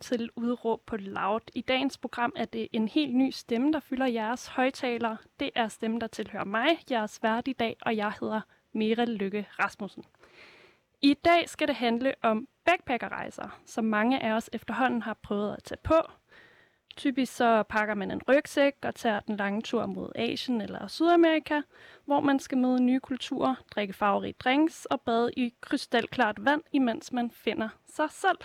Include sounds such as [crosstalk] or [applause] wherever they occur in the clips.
til Udråb på Loud. I dagens program er det en helt ny stemme, der fylder jeres højtalere. Det er stemmen, der tilhører mig, jeres vært i dag, og jeg hedder Mere Lykke Rasmussen. I dag skal det handle om backpackerrejser, som mange af os efterhånden har prøvet at tage på. Typisk så pakker man en rygsæk og tager den lange tur mod Asien eller Sydamerika, hvor man skal møde nye kulturer, drikke farverige drinks og bade i krystalklart vand, imens man finder sig selv.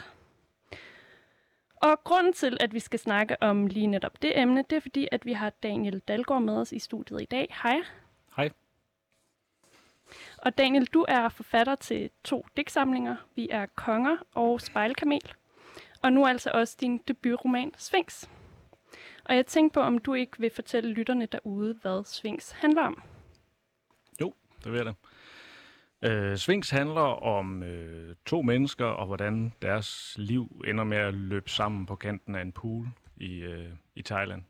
Og grunden til, at vi skal snakke om lige netop det emne, det er fordi, at vi har Daniel Dalgaard med os i studiet i dag. Hej. Hej. Og Daniel, du er forfatter til to digtsamlinger. Vi er Konger og Spejlkamel. Og nu altså også din debutroman Sphinx. Og jeg tænkte på, om du ikke vil fortælle lytterne derude, hvad Sphinx handler om. Jo, det vil jeg da. Øh, Svings handler om øh, to mennesker, og hvordan deres liv ender med at løbe sammen på kanten af en pool i, øh, i Thailand.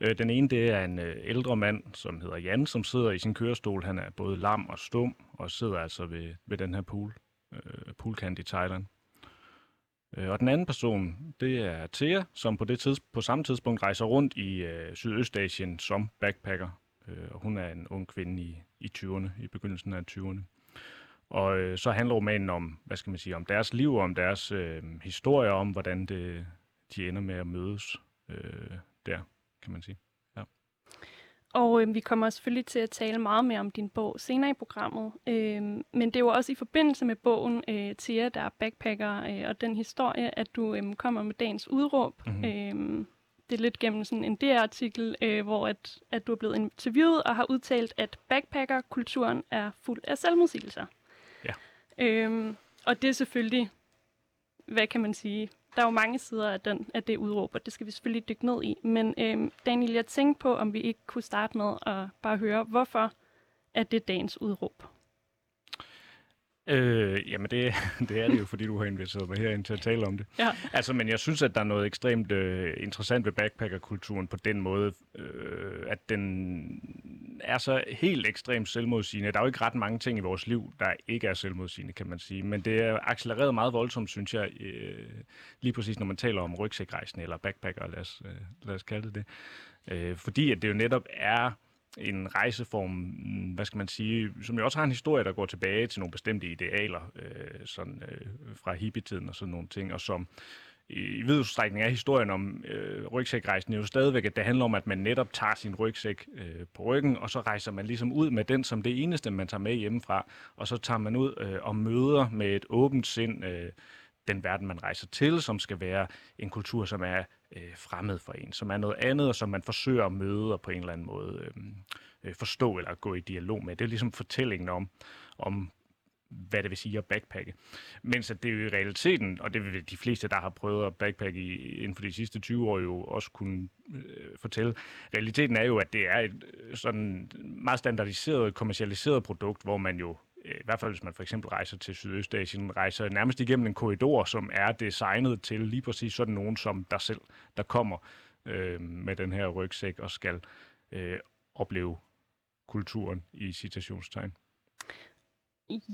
Øh, den ene, det er en øh, ældre mand, som hedder Jan, som sidder i sin kørestol. Han er både lam og stum, og sidder altså ved, ved den her pool, øh, poolkant i Thailand. Øh, og den anden person, det er Thea, som på, det tids, på samme tidspunkt rejser rundt i øh, Sydøstasien som backpacker. Øh, og hun er en ung kvinde i, i 20'erne, i begyndelsen af 20'erne. Og øh, så handler romanen om, hvad skal man sige, om deres liv, om deres øh, historie, om hvordan det, de ender med at mødes øh, der, kan man sige. Ja. Og øh, vi kommer selvfølgelig til at tale meget mere om din bog senere i programmet. Øh, men det er jo også i forbindelse med bogen øh, Tia, der er backpacker, øh, og den historie, at du øh, kommer med dagens udråb. Mhm. Øh, det er lidt gennem sådan en DR-artikel, øh, hvor at, at du er blevet interviewet og har udtalt, at backpacker-kulturen er fuld af selvmodsigelser. Ja. Øh, og det er selvfølgelig, hvad kan man sige, der er jo mange sider af, den, af det udråb, og det skal vi selvfølgelig dykke ned i. Men øhm, Daniel, jeg tænkte på, om vi ikke kunne starte med at bare høre, hvorfor er det dagens udråb? Øh, jamen det, [laughs] det er det jo, fordi du har inviteret mig herind til at tale om det. Ja. Altså, men jeg synes, at der er noget ekstremt øh, interessant ved backpackerkulturen på den måde, øh, at den er så helt ekstremt selvmodsigende. Der er jo ikke ret mange ting i vores liv, der ikke er selvmodsigende, kan man sige. Men det er accelereret meget voldsomt, synes jeg, øh, lige præcis når man taler om rygsækrejsen eller backpacker, lad os, øh, lad os kalde det det. Øh, fordi at det jo netop er en rejseform, mm, hvad skal man sige, som jo også har en historie, der går tilbage til nogle bestemte idealer, øh, sådan, øh, fra hippietiden og sådan nogle ting, og som i i vid udstrækning er historien om øh, rygsækrejsen jo stadigvæk, at det handler om, at man netop tager sin rygsæk øh, på ryggen, og så rejser man ligesom ud med den som det eneste, man tager med hjemmefra, og så tager man ud øh, og møder med et åbent sind øh, den verden, man rejser til, som skal være en kultur, som er øh, fremmed for en, som er noget andet, og som man forsøger at møde og på en eller anden måde øhm, øh, forstå eller gå i dialog med. Det er ligesom fortællingen om, om hvad det vil sige at backpacke. Mens at det jo i realiteten, og det vil de fleste, der har prøvet at backpacke i, inden for de sidste 20 år jo også kunne øh, fortælle, realiteten er jo, at det er et øh, sådan meget standardiseret, kommercialiseret produkt, hvor man jo i hvert fald hvis man for eksempel rejser til Sydøstasien, rejser nærmest igennem en korridor, som er designet til lige præcis sådan nogen som dig selv, der kommer øh, med den her rygsæk og skal øh, opleve kulturen i citationstegn.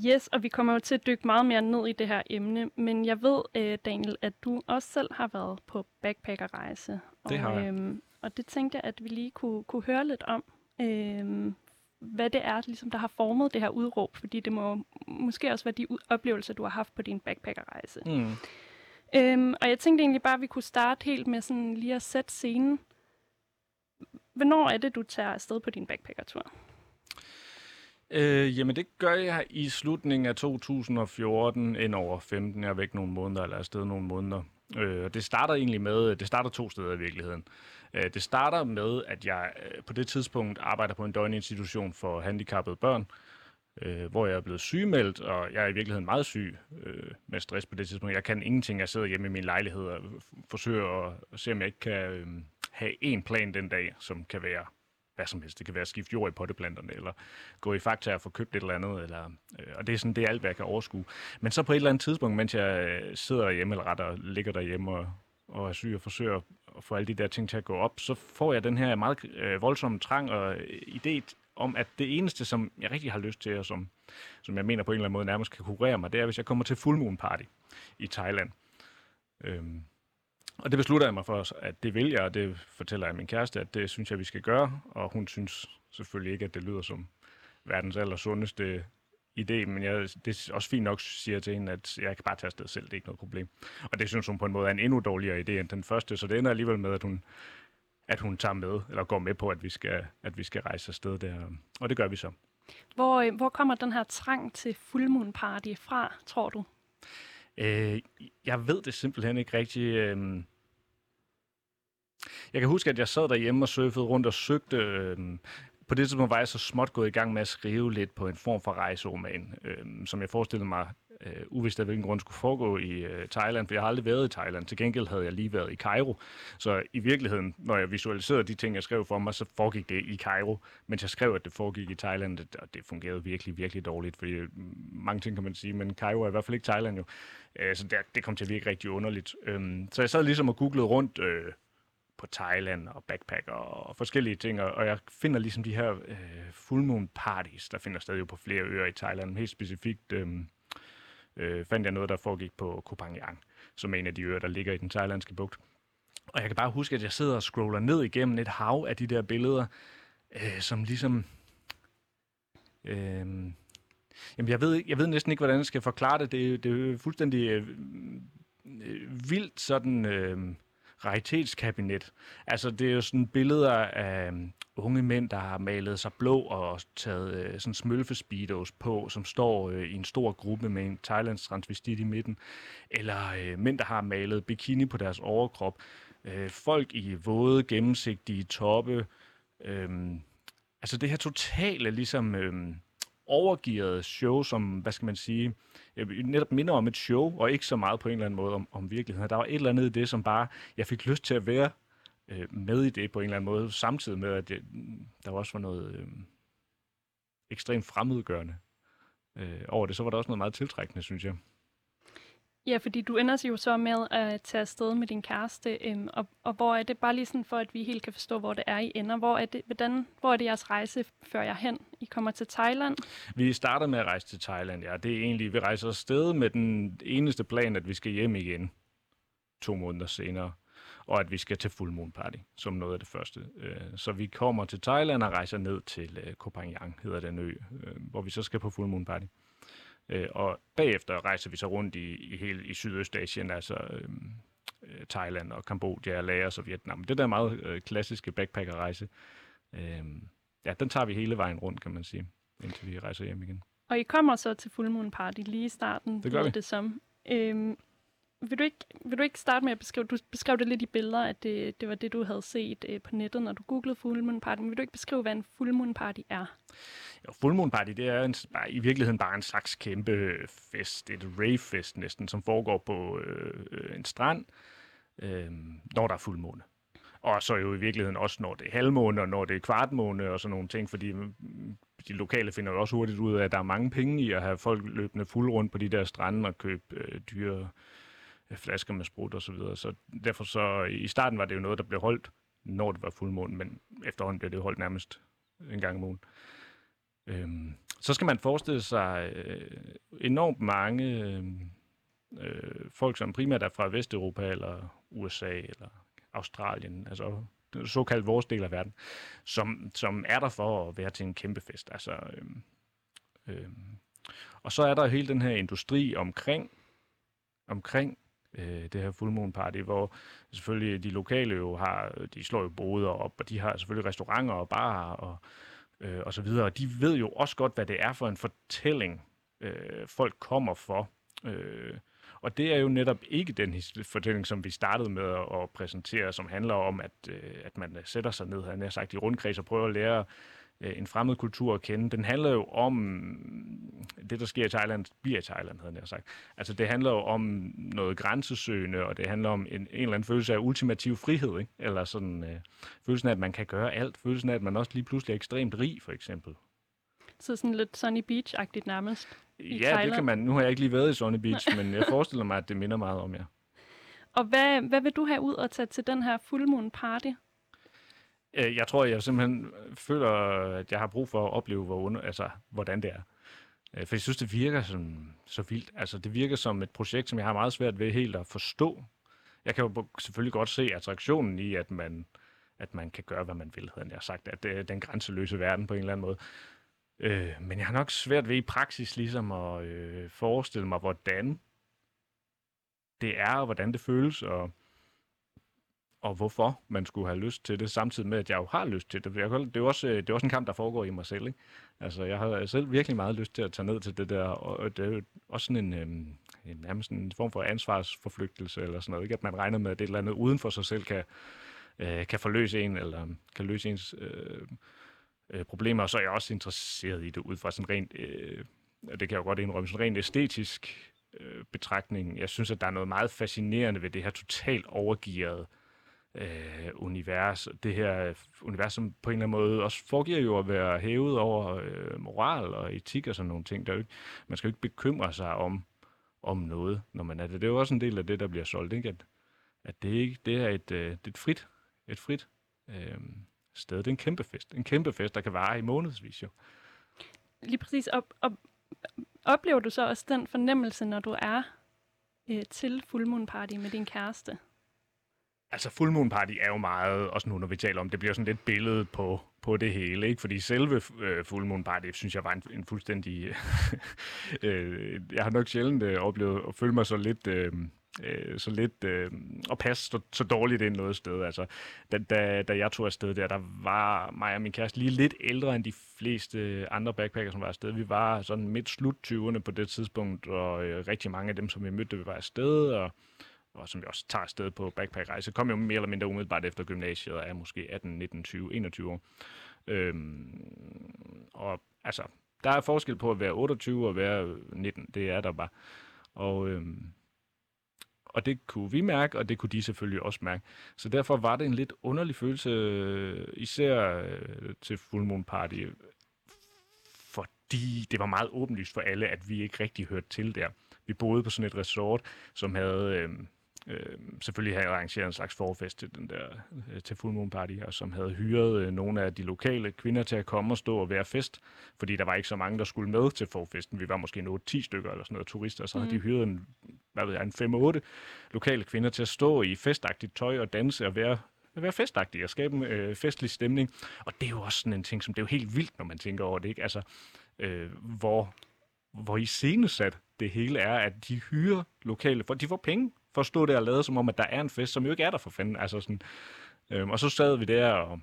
Yes, og vi kommer jo til at dykke meget mere ned i det her emne, men jeg ved, øh, Daniel, at du også selv har været på backpackerrejse. Det har og, jeg. øhm, og det tænkte jeg, at vi lige kunne, kunne høre lidt om. Øhm, hvad det er, ligesom, der har formet det her udråb, fordi det må måske også være de oplevelser, du har haft på din backpackerrejse. Mm. Øhm, og jeg tænkte egentlig bare, at vi kunne starte helt med sådan lige at sætte scenen. Hvornår er det, du tager afsted på din backpackertur? Øh, jamen det gør jeg i slutningen af 2014, ind over 15. Jeg er væk nogle måneder, eller afsted nogle måneder. Øh, og det starter egentlig med, øh, det starter to steder i virkeligheden. Øh, det starter med, at jeg øh, på det tidspunkt arbejder på en døgninstitution for handicappede børn, øh, hvor jeg er blevet sygemeldt, og jeg er i virkeligheden meget syg øh, med stress på det tidspunkt. Jeg kan ingenting. Jeg sidder hjemme i min lejlighed og forsøger at se, om jeg ikke kan øh, have en plan den dag, som kan være hvad som helst. Det kan være at skifte jord i potteplanterne, eller gå i Fakta og få købt et eller andet. Eller, øh, og det er sådan, det er alt, hvad jeg kan overskue. Men så på et eller andet tidspunkt, mens jeg øh, sidder hjemme, eller retter, ligger derhjemme og, og er syg og forsøger at få alle de der ting til at gå op, så får jeg den her meget øh, voldsomme trang og øh, idé om, at det eneste, som jeg rigtig har lyst til, og som, som jeg mener på en eller anden måde nærmest kan kurere mig, det er, hvis jeg kommer til Full Party i Thailand. Øhm, og det beslutter jeg mig for, at det vil jeg, og det fortæller jeg min kæreste, at det synes jeg, vi skal gøre. Og hun synes selvfølgelig ikke, at det lyder som verdens allersundeste idé, men jeg, det er også fint nok, siger til hende, at jeg kan bare tage afsted selv, det er ikke noget problem. Og det synes hun på en måde er en endnu dårligere idé end den første, så det ender alligevel med, at hun, at hun tager med, eller går med på, at vi skal, at vi skal rejse afsted der. Og det gør vi så. Hvor, øh, hvor kommer den her trang til fuldmoon party fra, tror du? Øh, jeg ved det simpelthen ikke rigtigt. Øh, jeg kan huske, at jeg sad derhjemme og surfede rundt og søgte. Øh, på det tidspunkt var jeg så småt gået i gang med at skrive lidt på en form for rejseroman, øh, som jeg forestillede mig, øh, uvist af hvilken grund skulle foregå i øh, Thailand, for jeg har aldrig været i Thailand. Til gengæld havde jeg lige været i Cairo. Så i virkeligheden, når jeg visualiserede de ting, jeg skrev for mig, så foregik det i Cairo, mens jeg skrev, at det foregik i Thailand, og det fungerede virkelig, virkelig dårligt, fordi øh, mange ting kan man sige, men Cairo er i hvert fald ikke Thailand jo. Øh, så det, det kom til at virke rigtig underligt. Øh, så jeg sad ligesom og googlede rundt... Øh, på Thailand og backpack og forskellige ting, og jeg finder ligesom de her øh, full moon parties, der finder sted jo på flere øer i Thailand. Helt specifikt øh, øh, fandt jeg noget, der foregik på Koh Phangan, som er en af de øer, der ligger i den thailandske bugt. Og jeg kan bare huske, at jeg sidder og scroller ned igennem et hav af de der billeder, øh, som ligesom... Øh, jamen, jeg ved, jeg ved næsten ikke, hvordan jeg skal forklare det. Det, det er fuldstændig øh, øh, vildt sådan... Øh, raritetskabinet. Altså, det er jo sådan billeder af øhm, unge mænd, der har malet sig blå og taget øh, sådan smølfespeedos på, som står øh, i en stor gruppe med en thailandsk transvestit i midten. Eller øh, mænd, der har malet bikini på deres overkrop. Øh, folk i våde, gennemsigtige toppe. Øh, altså, det her totale, ligesom... Øh, overgearet show, som, hvad skal man sige, øh, netop minder om et show, og ikke så meget på en eller anden måde om, om virkeligheden. Der var et eller andet i det, som bare, jeg fik lyst til at være øh, med i det på en eller anden måde, samtidig med, at det, der også var noget øh, ekstremt fremmedgørende øh, over det. Så var der også noget meget tiltrækkende, synes jeg. Ja, fordi du ender jo så med at tage afsted med din kæreste, øhm, og, og hvor er det bare lige sådan for, at vi helt kan forstå, hvor det er, I ender. Hvor er det, hvordan, hvor er det jeres rejse, før jeg hen? I kommer til Thailand? Vi starter med at rejse til Thailand, ja. Det er egentlig, vi rejser afsted med den eneste plan, at vi skal hjem igen to måneder senere, og at vi skal til Full Moon Party, som noget af det første. Øh, så vi kommer til Thailand og rejser ned til øh, Koh Phangan, hedder den ø, øh, hvor vi så skal på Full Moon Party. Øh, og bagefter rejser vi så rundt i, i hele i Sydøstasien, altså øhm, øh, Thailand og Kambodja, Laos og Vietnam. Det der meget øh, klassiske backpackerrejse, øh, ja, den tager vi hele vejen rundt, kan man sige, indtil vi rejser hjem igen. Og I kommer så til Full Moon Party lige i starten, det gør vi. det som. Øhm, vil du, ikke, vil du ikke starte med at beskrive, du beskrev det lidt i billeder, at det, det var det, du havde set øh, på nettet, når du googlede Full Moon Party, men vil du ikke beskrive, hvad en Full Moon Party er? Jo, Full Moon Party, det er en, bare, i virkeligheden bare en slags kæmpe øh, fest, et rave-fest næsten, som foregår på øh, øh en strand, øh, når der er fuldmåne. Og så jo i virkeligheden også, når det er halvmåne, og når det er kvartmåne og sådan nogle ting, fordi mm, de lokale finder jo også hurtigt ud af, at der er mange penge i at have folk løbende fuld rundt på de der strande og købe øh, dyre øh, flasker med sprut og så videre. Så derfor så, i starten var det jo noget, der blev holdt, når det var fuldmåne, men efterhånden blev det holdt nærmest en gang om ugen. Øhm, så skal man forestille sig øh, enormt mange øh, øh folk, som primært er fra Vesteuropa eller USA eller Australien, altså såkaldt vores del af verden, som, som er der for at være til en kæmpe fest. Altså, øh, øh, og så er der hele den her industri omkring, omkring øh, det her full moon party, hvor selvfølgelig de lokale jo har, de slår jo boder op, og de har selvfølgelig restauranter og barer og øh, og så videre. Og de ved jo også godt, hvad det er for en fortælling, øh, folk kommer for. Øh, Og det er jo netop ikke den fortælling, som vi startede med at, at præsentere, som handler om, at, øh, at man sætter sig ned, han har sagt, i rundkreds og prøver at lære en fremmed kultur at kende. Den handler jo om det, der sker i Thailand, bliver i Thailand, havde jeg sagt. Altså, det handler jo om noget grænsesøgende, og det handler om en, en eller anden følelse af ultimativ frihed, ikke? Eller sådan øh, følelsen af, at man kan gøre alt. Følelsen af, at man også lige pludselig er ekstremt rig, for eksempel. Så sådan lidt Sunny Beach-agtigt nærmest? Ja, Thailand. det kan man. Nu har jeg ikke lige været i Sunny Beach, men jeg forestiller mig, at det minder meget om jer. Og hvad, hvad vil du have ud at tage til den her full moon party? Øh, jeg tror, jeg simpelthen øh, føler, at jeg har brug for at opleve, hvor under, altså, hvordan det er. Øh, for jeg synes, det virker sådan, så vildt. Altså, det virker som et projekt, som jeg har meget svært ved helt at forstå. Jeg kan jo selvfølgelig godt se attraktionen i, at man, at man kan gøre, hvad man vil, havde jeg sagt. At det er den grænseløse verden på en eller anden måde. Øh, men jeg har nok svært ved i praksis ligesom at øh, forestille mig, hvordan det er, og hvordan det føles, og og hvorfor man skulle have lyst til det, samtidig med, at jeg jo har lyst til det. Det er jo også, øh, det er også en kamp, der foregår i mig selv. Ikke? Altså, jeg har selv virkelig meget lyst til at tage ned til det der, og det er jo også sådan en, øhm, en nærmest en form for ansvarsforflygtelse, eller sådan noget. Ikke? At man regner med, at det eller andet uden for sig selv kan, øh, kan forløse en, eller kan løse ens øh, øh, problemer. Og så er jeg også interesseret i det ud fra sådan rent, øh, det kan jeg jo godt indrømme, sådan rent æstetisk øh, betragtning. Jeg synes, at der er noget meget fascinerende ved det her totalt overgearede øh, øh, univers. Det her øh, univers, som på en eller anden måde også foregiver jo at være hævet over øh, moral og etik og sådan nogle ting. Der jo ikke, man skal jo ikke bekymre sig om, om noget, når man er det. Det er jo også en del af det, der bliver solgt, ikke? At, at det, ikke, det er et, øh, det er et frit, et frit øh, sted. Det er en kæmpe fest. En kæmpe fest, der kan vare i månedsvis jo. Lige præcis. Og, og oplever du så også den fornemmelse, når du er øh, til fuldmåneparty party med din kæreste? Altså Full Moon Party er jo meget, også nu når vi taler om, det bliver sådan lidt billedet på, på det hele, ikke? Fordi selve øh, Full Moon Party, synes jeg var en, en fuldstændig... [laughs] øh, jeg har nok sjældent øh, oplevet at føle mig så lidt... Øh, øh, så lidt øh, og passe så, så dårligt ind noget sted. Altså, da, da, da jeg tog afsted der, der var mig og min kæreste lige lidt ældre end de fleste andre backpackere, som var afsted. Vi var sådan midt slut 20'erne på det tidspunkt, og øh, rigtig mange af dem, som vi mødte, vi var afsted, og og som vi også tager afsted på backpackrejse, kom jo mere eller mindre umiddelbart efter gymnasiet, og er måske 18, 19, 20, 21 år. Øhm, og altså, der er forskel på at være 28 og være 19, det er der bare. Og, øhm, og det kunne vi mærke, og det kunne de selvfølgelig også mærke. Så derfor var det en lidt underlig følelse, især øh, til Full Moon Party, fordi det var meget åbenlyst for alle, at vi ikke rigtig hørte til der. Vi boede på sådan et resort, som havde... Øh, øh, selvfølgelig havde arrangeret en slags forfest til den der øh, til Full Moon Party, og som havde hyret øh, nogle af de lokale kvinder til at komme og stå og være fest, fordi der var ikke så mange, der skulle med til forfesten. Vi var måske en 8-10 stykker eller sådan noget turister, så mm. havde de hyret en, hvad ved jeg, en 5-8 lokale kvinder til at stå i festagtigt tøj og danse og være være festagtige og skabe en øh, festlig stemning. Og det er jo også sådan en ting, som det er jo helt vildt, når man tænker over det, ikke? Altså, øh, hvor, hvor i scenesat det hele er, at de hyrer lokale, for de får penge for at stå der og lade som om, at der er en fest, som jo ikke er der for fanden. Altså sådan, øhm, og så sad vi der og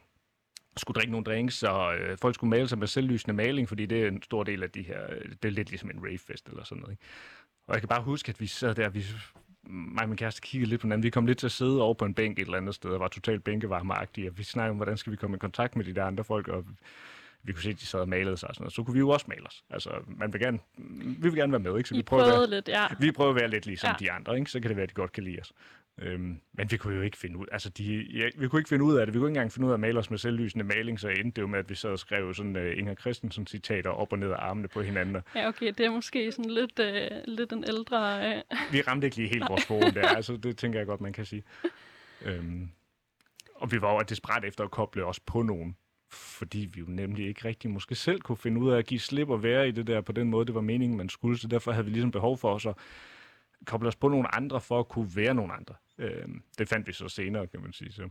skulle drikke nogle drinks, og øh, folk skulle male sig med selvlysende maling, fordi det er en stor del af de her, øh, det er lidt ligesom en ravefest eller sådan noget. Ikke? Og jeg kan bare huske, at vi sad der, vi, mig og min kæreste kiggede lidt på hinanden. Vi kom lidt til at sidde over på en bænk et eller andet sted, og var totalt bænkevarmagtige, og vi snakkede om, hvordan skal vi komme i kontakt med de der andre folk, og vi kunne se, at de sad og malede sig og sådan noget. Så kunne vi jo også male os. Altså, man vil gerne, vi vil gerne være med, ikke? Så vi prøver at være, lidt, ja. Vi prøver at være lidt ligesom ja. de andre, ikke? Så kan det være, at de godt kan lide os. Øhm, men vi kunne jo ikke finde ud, altså de, ja, vi kunne ikke finde ud af det. Vi kunne ikke engang finde ud af at male os med selvlysende maling, så endte det jo med, at vi sad og skrev sådan uh, Inger Christensen citater op og ned af armene på hinanden. Ja, okay, det er måske sådan lidt, uh, lidt en ældre... Uh... Vi ramte ikke lige helt vores [laughs] forum der, altså det tænker jeg godt, man kan sige. Øhm, og vi var jo desperat efter at koble os på nogen fordi vi jo nemlig ikke rigtig måske selv kunne finde ud af at give slip og være i det der på den måde, det var meningen, man skulle. Så derfor havde vi ligesom behov for os at koble os på nogle andre for at kunne være nogle andre. Øh, det fandt vi så senere, kan man sige. Så.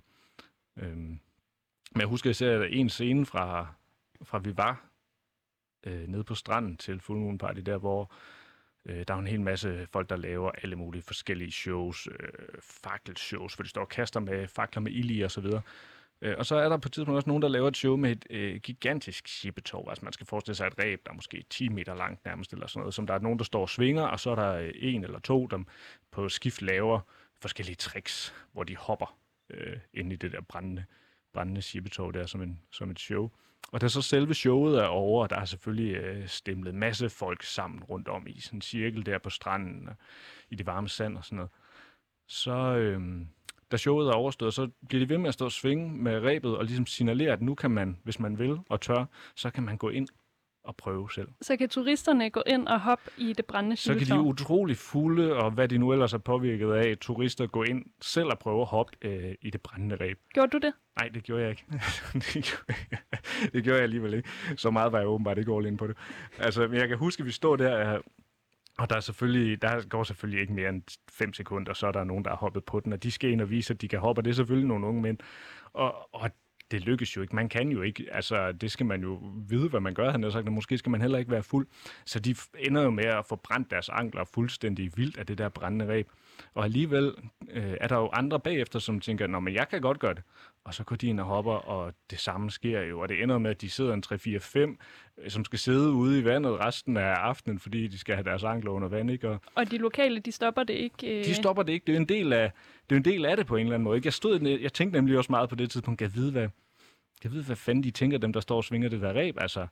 øh, men jeg husker især en scene fra, fra vi var øh, nede på stranden til Full Moon Party, der hvor øh, der er en hel masse folk, der laver alle mulige forskellige shows, øh, fakkelshows, hvor de står og kaster med fakler med ild i og så videre. Øh, og så er der på et tidspunkt også nogen, der laver et show med et øh, gigantisk shippetov. Altså man skal forestille sig et ræb, der er måske 10 meter langt nærmest, eller sådan noget, som der er nogen, der står og svinger, og så er der øh, en eller to, der på skift laver forskellige tricks, hvor de hopper øh, ind i det der brændende, brændende chippetog der som, en, som et show. Og da så selve showet er over, der er selvfølgelig øh, stemlet masse folk sammen rundt om i sådan en cirkel der på stranden, og i det varme sand og sådan noget, så, øh, da showet er overstået, så bliver de ved med at stå og svinge med rebet og ligesom signalere, at nu kan man, hvis man vil og tør, så kan man gå ind og prøve selv. Så kan turisterne gå ind og hoppe i det brændende Så kan de utrolig fulde, og hvad de nu ellers er påvirket af, turister gå ind selv og prøve at hoppe øh, i det brændende reb. Gjorde du det? Nej, det gjorde jeg ikke. [laughs] det, gjorde jeg, det gjorde jeg alligevel ikke. Så meget var jeg åbenbart ikke all in på det. Altså, men jeg kan huske, at vi stod der og der, er selvfølgelig, der går selvfølgelig ikke mere end 5 sekunder, så er der nogen, der har hoppet på den, og de skal ind og vise, at de kan hoppe, og det er selvfølgelig nogle unge mænd. Og, og det lykkes jo ikke. Man kan jo ikke, altså det skal man jo vide, hvad man gør, han har sagt, og måske skal man heller ikke være fuld. Så de ender jo med at få brændt deres ankler fuldstændig vildt af det der brændende ræb. Og alligevel øh, er der jo andre bagefter, som tænker, nå, men jeg kan godt gøre det. Og så går de ind og hopper, og det samme sker jo. Og det ender med, at de sidder en 3-4-5, øh, som skal sidde ude i vandet resten af aftenen, fordi de skal have deres ankler under vand. Ikke? Og, og de lokale, de stopper det ikke? Øh... De stopper det ikke. Det er en del af det, er en del af det på en eller anden måde. Ikke? Jeg, stod, jeg tænkte nemlig også meget på det tidspunkt, jeg vide, hvad, jeg ved, hvad fanden de tænker, dem der står og svinger det der ræb. Altså,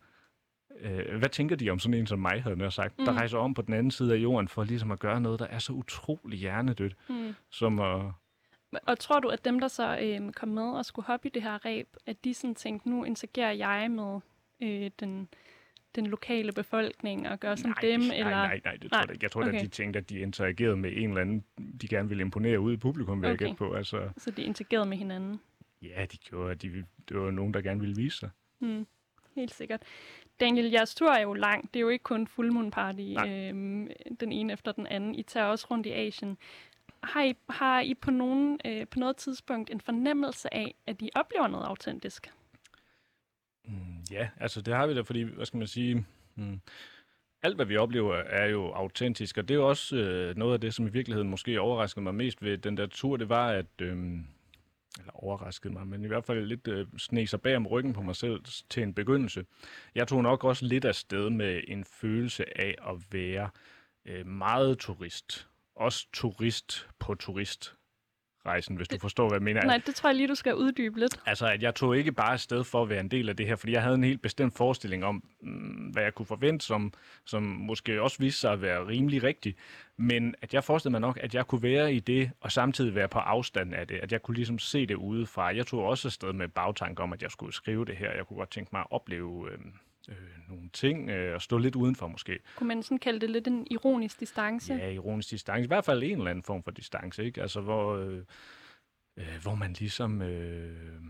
øh, hvad tænker de om sådan en som mig, havde jeg sagt, mm. der rejser om på den anden side af jorden for ligesom at gøre noget, der er så utrolig hjernedødt, mm. som at... Og tror du, at dem, der så øh, kom med og skulle hoppe i det her ræb, at de sådan tænkte, nu interagerer jeg med øh, den, den lokale befolkning og gør som nej, dem? Nej, eller? nej, nej, det tror jeg ikke. Jeg tror okay. at de tænkte, at de interagerede med en eller anden, de gerne ville imponere ud i publikum, vil okay. jeg på. Altså... Så de interagerede med hinanden? Ja, de gjorde, de, det var nogen, der gerne ville vise sig. Mm, helt sikkert. Daniel, jeres tur er jo lang. Det er jo ikke kun Full Moon Party, øhm, den ene efter den anden. I tager også rundt i Asien. Har I, har I på, nogen, øh, på noget tidspunkt en fornemmelse af, at I oplever noget autentisk? Mm, ja, altså det har vi da, fordi, hvad skal man sige... Mm, alt, hvad vi oplever, er jo autentisk, og det er jo også øh, noget af det, som i virkeligheden måske overraskede mig mest ved den der tur, det var, at... Øh, eller overraskede mig, men i hvert fald lidt øh, sne sig bag om ryggen på mig selv til en begyndelse. Jeg tog nok også lidt af sted med en følelse af at være øh, meget turist. Også turist på turist rejsen, hvis du forstår, hvad jeg mener. Nej, det tror jeg lige, du skal uddybe lidt. Altså, at jeg tog ikke bare afsted for at være en del af det her, fordi jeg havde en helt bestemt forestilling om, mm, hvad jeg kunne forvente, som, som måske også viste sig at være rimelig rigtig. Men at jeg forestillede mig nok, at jeg kunne være i det, og samtidig være på afstand af det. At jeg kunne ligesom se det udefra. Jeg tog også afsted med bagtanke om, at jeg skulle skrive det her. Jeg kunne godt tænke mig at opleve... Øh, øh, nogle ting øh, og stå lidt udenfor måske. Kunne man sådan kalde det lidt en ironisk distance? Ja, ironisk distance. I hvert fald en eller anden form for distance, ikke? Altså, hvor, øh, øh, hvor man ligesom øh,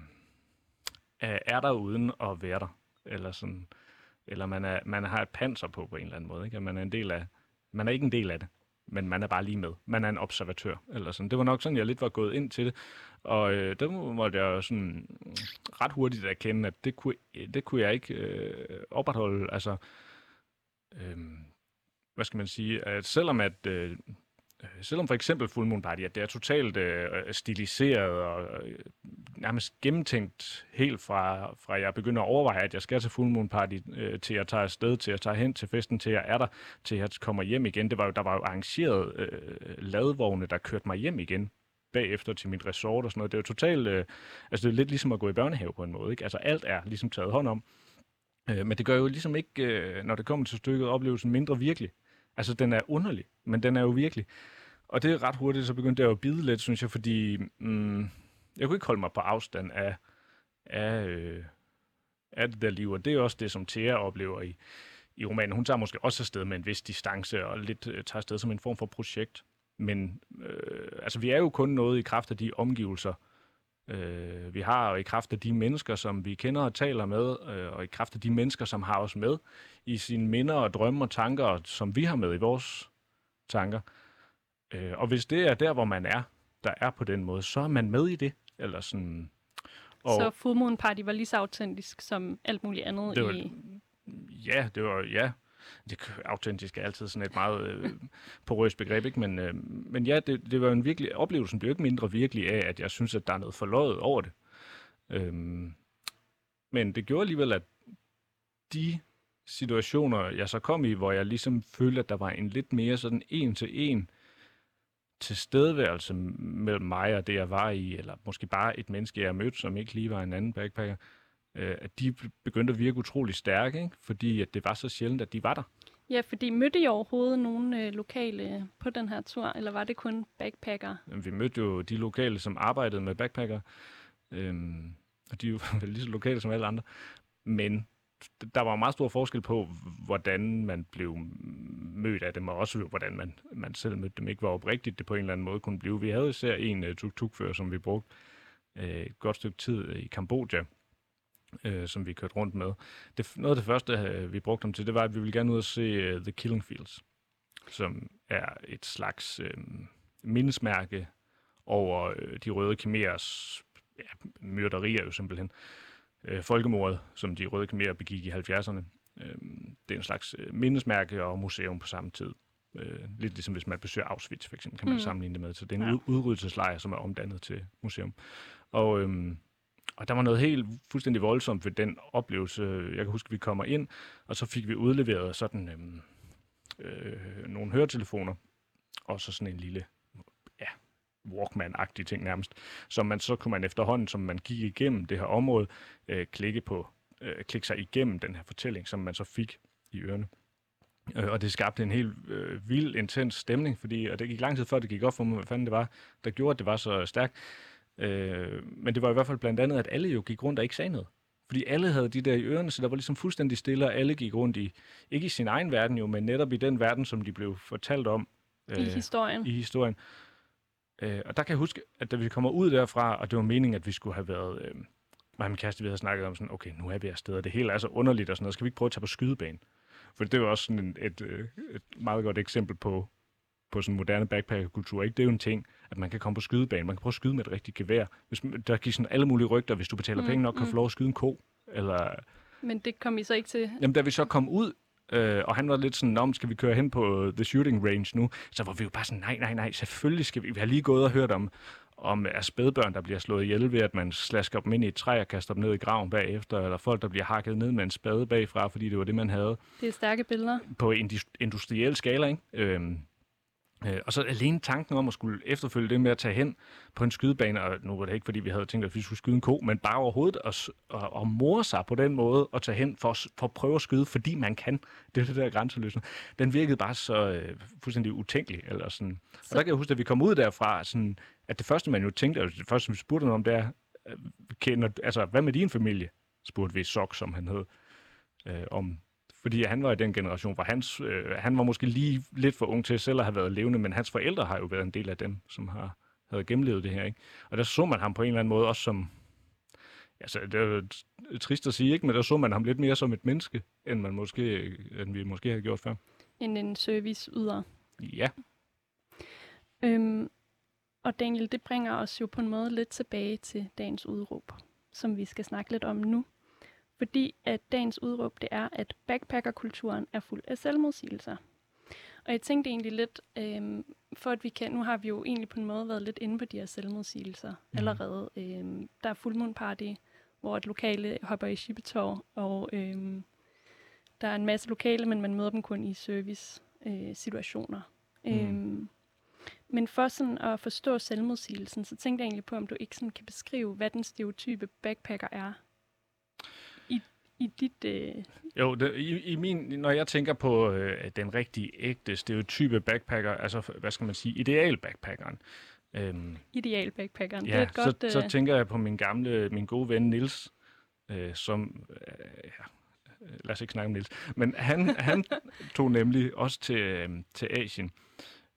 er der uden at være der. Eller sådan, eller man, er, man har et panser på på en eller anden måde, ikke? At man er en del af, man er ikke en del af det men man er bare lige med. Man er en observatør. Eller sådan. Det var nok sådan, jeg lidt var gået ind til det. Og øh, der måtte jeg sådan ret hurtigt erkende, at det kunne, det kunne jeg ikke øh, opretholde. Altså, øh, hvad skal man sige? At selvom at øh, Øh, selvom for eksempel Full Moon Party, at det er totalt øh, stiliseret og øh, nærmest gennemtænkt helt fra, fra jeg begynder at overveje, at jeg skal til Full Moon Party, øh, til jeg tager afsted, til jeg tager hen til festen, til jeg er der, til jeg kommer hjem igen. Det var jo, der var jo arrangeret øh, ladvogne, der kørte mig hjem igen bagefter til mit resort og sådan noget. Det er jo totalt, øh, altså det er lidt ligesom at gå i børnehave på en måde, ikke? Altså alt er ligesom taget hånd om. Øh, men det gør jo ligesom ikke, øh, når det kommer til stykket, oplevelsen mindre virkelig. Altså, den er underlig, men den er jo virkelig. Og det er ret hurtigt, så begyndte jeg at bide lidt, synes jeg, fordi mm, jeg kunne ikke holde mig på afstand af, af, øh, af det der liv, og det er også det, som Thea oplever i, i romanen. Hun tager måske også afsted med en vis distance, og lidt øh, tager afsted som en form for projekt. Men øh, altså, vi er jo kun noget i kraft af de omgivelser, øh, vi har, og i kraft af de mennesker, som vi kender og taler med, øh, og i kraft af de mennesker, som har os med i sine minder og drømme og tanker, som vi har med i vores tanker. Øh, og hvis det er der, hvor man er, der er på den måde, så er man med i det. Eller sådan, og så Full Moon Party var lige så autentisk som alt muligt andet det var, i... Ja, det var, ja, det autentisk er altid sådan et meget øh, porøst begreb, ikke? Men, øh, men ja, det, det var en virkelig, oplevelsen blev ikke mindre virkelig af, at jeg synes, at der er noget forløjet over det. Øhm, men det gjorde alligevel, at de situationer, jeg så kom i, hvor jeg ligesom følte, at der var en lidt mere sådan en til en tilstedeværelse mellem mig og det, jeg var i, eller måske bare et menneske, jeg mødte, som ikke lige var en anden backpacker, øh, at de begyndte at virke utrolig stærke, ikke? fordi at det var så sjældent, at de var der. Ja, fordi mødte I overhovedet nogle øh, lokale på den her tur, eller var det kun backpacker? Vi mødte jo de lokale, som arbejdede med backpacker, øhm, og de jo [laughs] vel lige så lokale som alle andre. Men der var meget stor forskel på, hvordan man blev mødt af dem, og også hvordan man, man selv mødte dem. Ikke var oprigtigt, det på en eller anden måde kunne blive. Vi havde især en uh, tuk-tuk-fører, som vi brugte uh, et godt stykke tid i Kambodja, uh, som vi kørte rundt med. Det, noget af det første, uh, vi brugte dem til, det var, at vi ville gerne ud og se uh, The Killing Fields, som er et slags uh, mindesmærke over uh, de røde kimerers ja, myrderier jo simpelthen øh, folkemordet, som de røde khmerer begik i 70'erne. Øh, det er en slags øh, mindesmærke og museum på samme tid. Øh, lidt ligesom hvis man besøger Auschwitz, for eksempel, kan man mm. sammenligne det med. Så det er en ja. udryddelseslejr, som er omdannet til museum. Og, øh, og der var noget helt fuldstændig voldsomt ved den oplevelse. Jeg kan huske, at vi kommer ind, og så fik vi udleveret sådan øh, øh, nogle høretelefoner, og så sådan en lille ja, Walkman-agtig ting nærmest, som man så kunne man efterhånden, som man gik igennem det her område, øh, klikke på, øh, klikke sig igennem den her fortælling, som man så fik i ørerne. Øh, og det skabte en helt øh, vild, intens stemning, fordi og det gik lang tid før, det gik op for mig, hvad fanden det var, der gjorde, at det var så stærkt. Øh, men det var i hvert fald blandt andet, at alle jo gik rundt og ikke sagde noget. Fordi alle havde de der i ørerne, så der var ligesom fuldstændig stille, og alle gik rundt i, ikke i sin egen verden jo, men netop i den verden, som de blev fortalt om. Øh, I historien. I historien. Øh, og der kan jeg huske, at da vi kommer ud derfra, og det var meningen, at vi skulle have været... Øh, mig og min kæreste, vi havde snakket om sådan, okay, nu er vi afsted, og det hele er så underligt og sådan noget. Skal vi ikke prøve at tage på skydebanen? For det jo også sådan en, et, øh, et meget godt eksempel på, på sådan moderne backpackerkultur. Ikke? Det er jo en ting, at man kan komme på skydebanen. Man kan prøve at skyde med et rigtigt gevær. Hvis, der giver sådan alle mulige rygter, hvis du betaler mm, penge nok, kan mm. få lov at skyde en ko. Eller... Men det kom I så ikke til? Jamen, da vi så kom ud, Øh, og han var lidt sådan, om skal vi køre hen på The Shooting Range nu? Så var vi jo bare sådan, nej, nej, nej, selvfølgelig skal vi. Vi har lige gået og hørt om, om er spædbørn, der bliver slået ihjel ved, at man slasker dem ind i et træ og kaster dem ned i graven bagefter, eller folk, der bliver hakket ned med en spade bagfra, fordi det var det, man havde. Det er stærke billeder. På en industriel skala, ikke? Øhm, Øh, Øh, og så alene tanken om at skulle efterfølge det med at tage hen på en skydebane, og nu var det ikke, fordi vi havde tænkt, at vi skulle skyde en ko, men bare overhovedet at, at, at more sig på den måde og tage hen for, for at prøve at skyde, fordi man kan. Det er det der grænseløsning. Den virkede bare så øh, fuldstændig utænkelig. Eller sådan. Så. Og der kan jeg huske, at vi kom ud derfra, sådan, at det første, man jo tænkte, og det første, vi spurgte om, det er, øh, kender, altså, hvad med din familie? spurgte vi Sok, som han hed, øh, om fordi han var i den generation, hvor hans, øh, han var måske lige lidt for ung til selv at have været levende, men hans forældre har jo været en del af dem, som har havde gennemlevet det her. Ikke? Og der så man ham på en eller anden måde også som, altså det er trist at sige, ikke? men der så man ham lidt mere som et menneske, end, man måske, end vi måske havde gjort før. End en service yder. Ja. Øhm, og Daniel, det bringer os jo på en måde lidt tilbage til dagens udråb, som vi skal snakke lidt om nu fordi at dagens udråb det er, at backpackerkulturen er fuld af selvmodsigelser. Og jeg tænkte egentlig lidt, øhm, for at vi kan, nu har vi jo egentlig på en måde været lidt inde på de her selvmodsigelser mm. allerede. Øhm, der er fuldmoon party, hvor et lokale hopper i Shippetov, og øhm, der er en masse lokale, men man møder dem kun i service-situationer. Øh, mm. øhm, men for sådan at forstå selvmodsigelsen, så tænkte jeg egentlig på, om du ikke sådan kan beskrive, hvad den stereotype backpacker er i dit... Øh... Jo, det, i, i min, når jeg tænker på øh, den rigtige, ægte, stereotype backpacker, altså, hvad skal man sige, ideal backpackeren. Øhm, ideal backpackeren, ja, det er et godt... Så, øh... så tænker jeg på min gamle, min gode ven Nils, øh, som... Øh, ja, lad os ikke snakke om Nils. Men han, han [laughs] tog nemlig også til, øh, til Asien.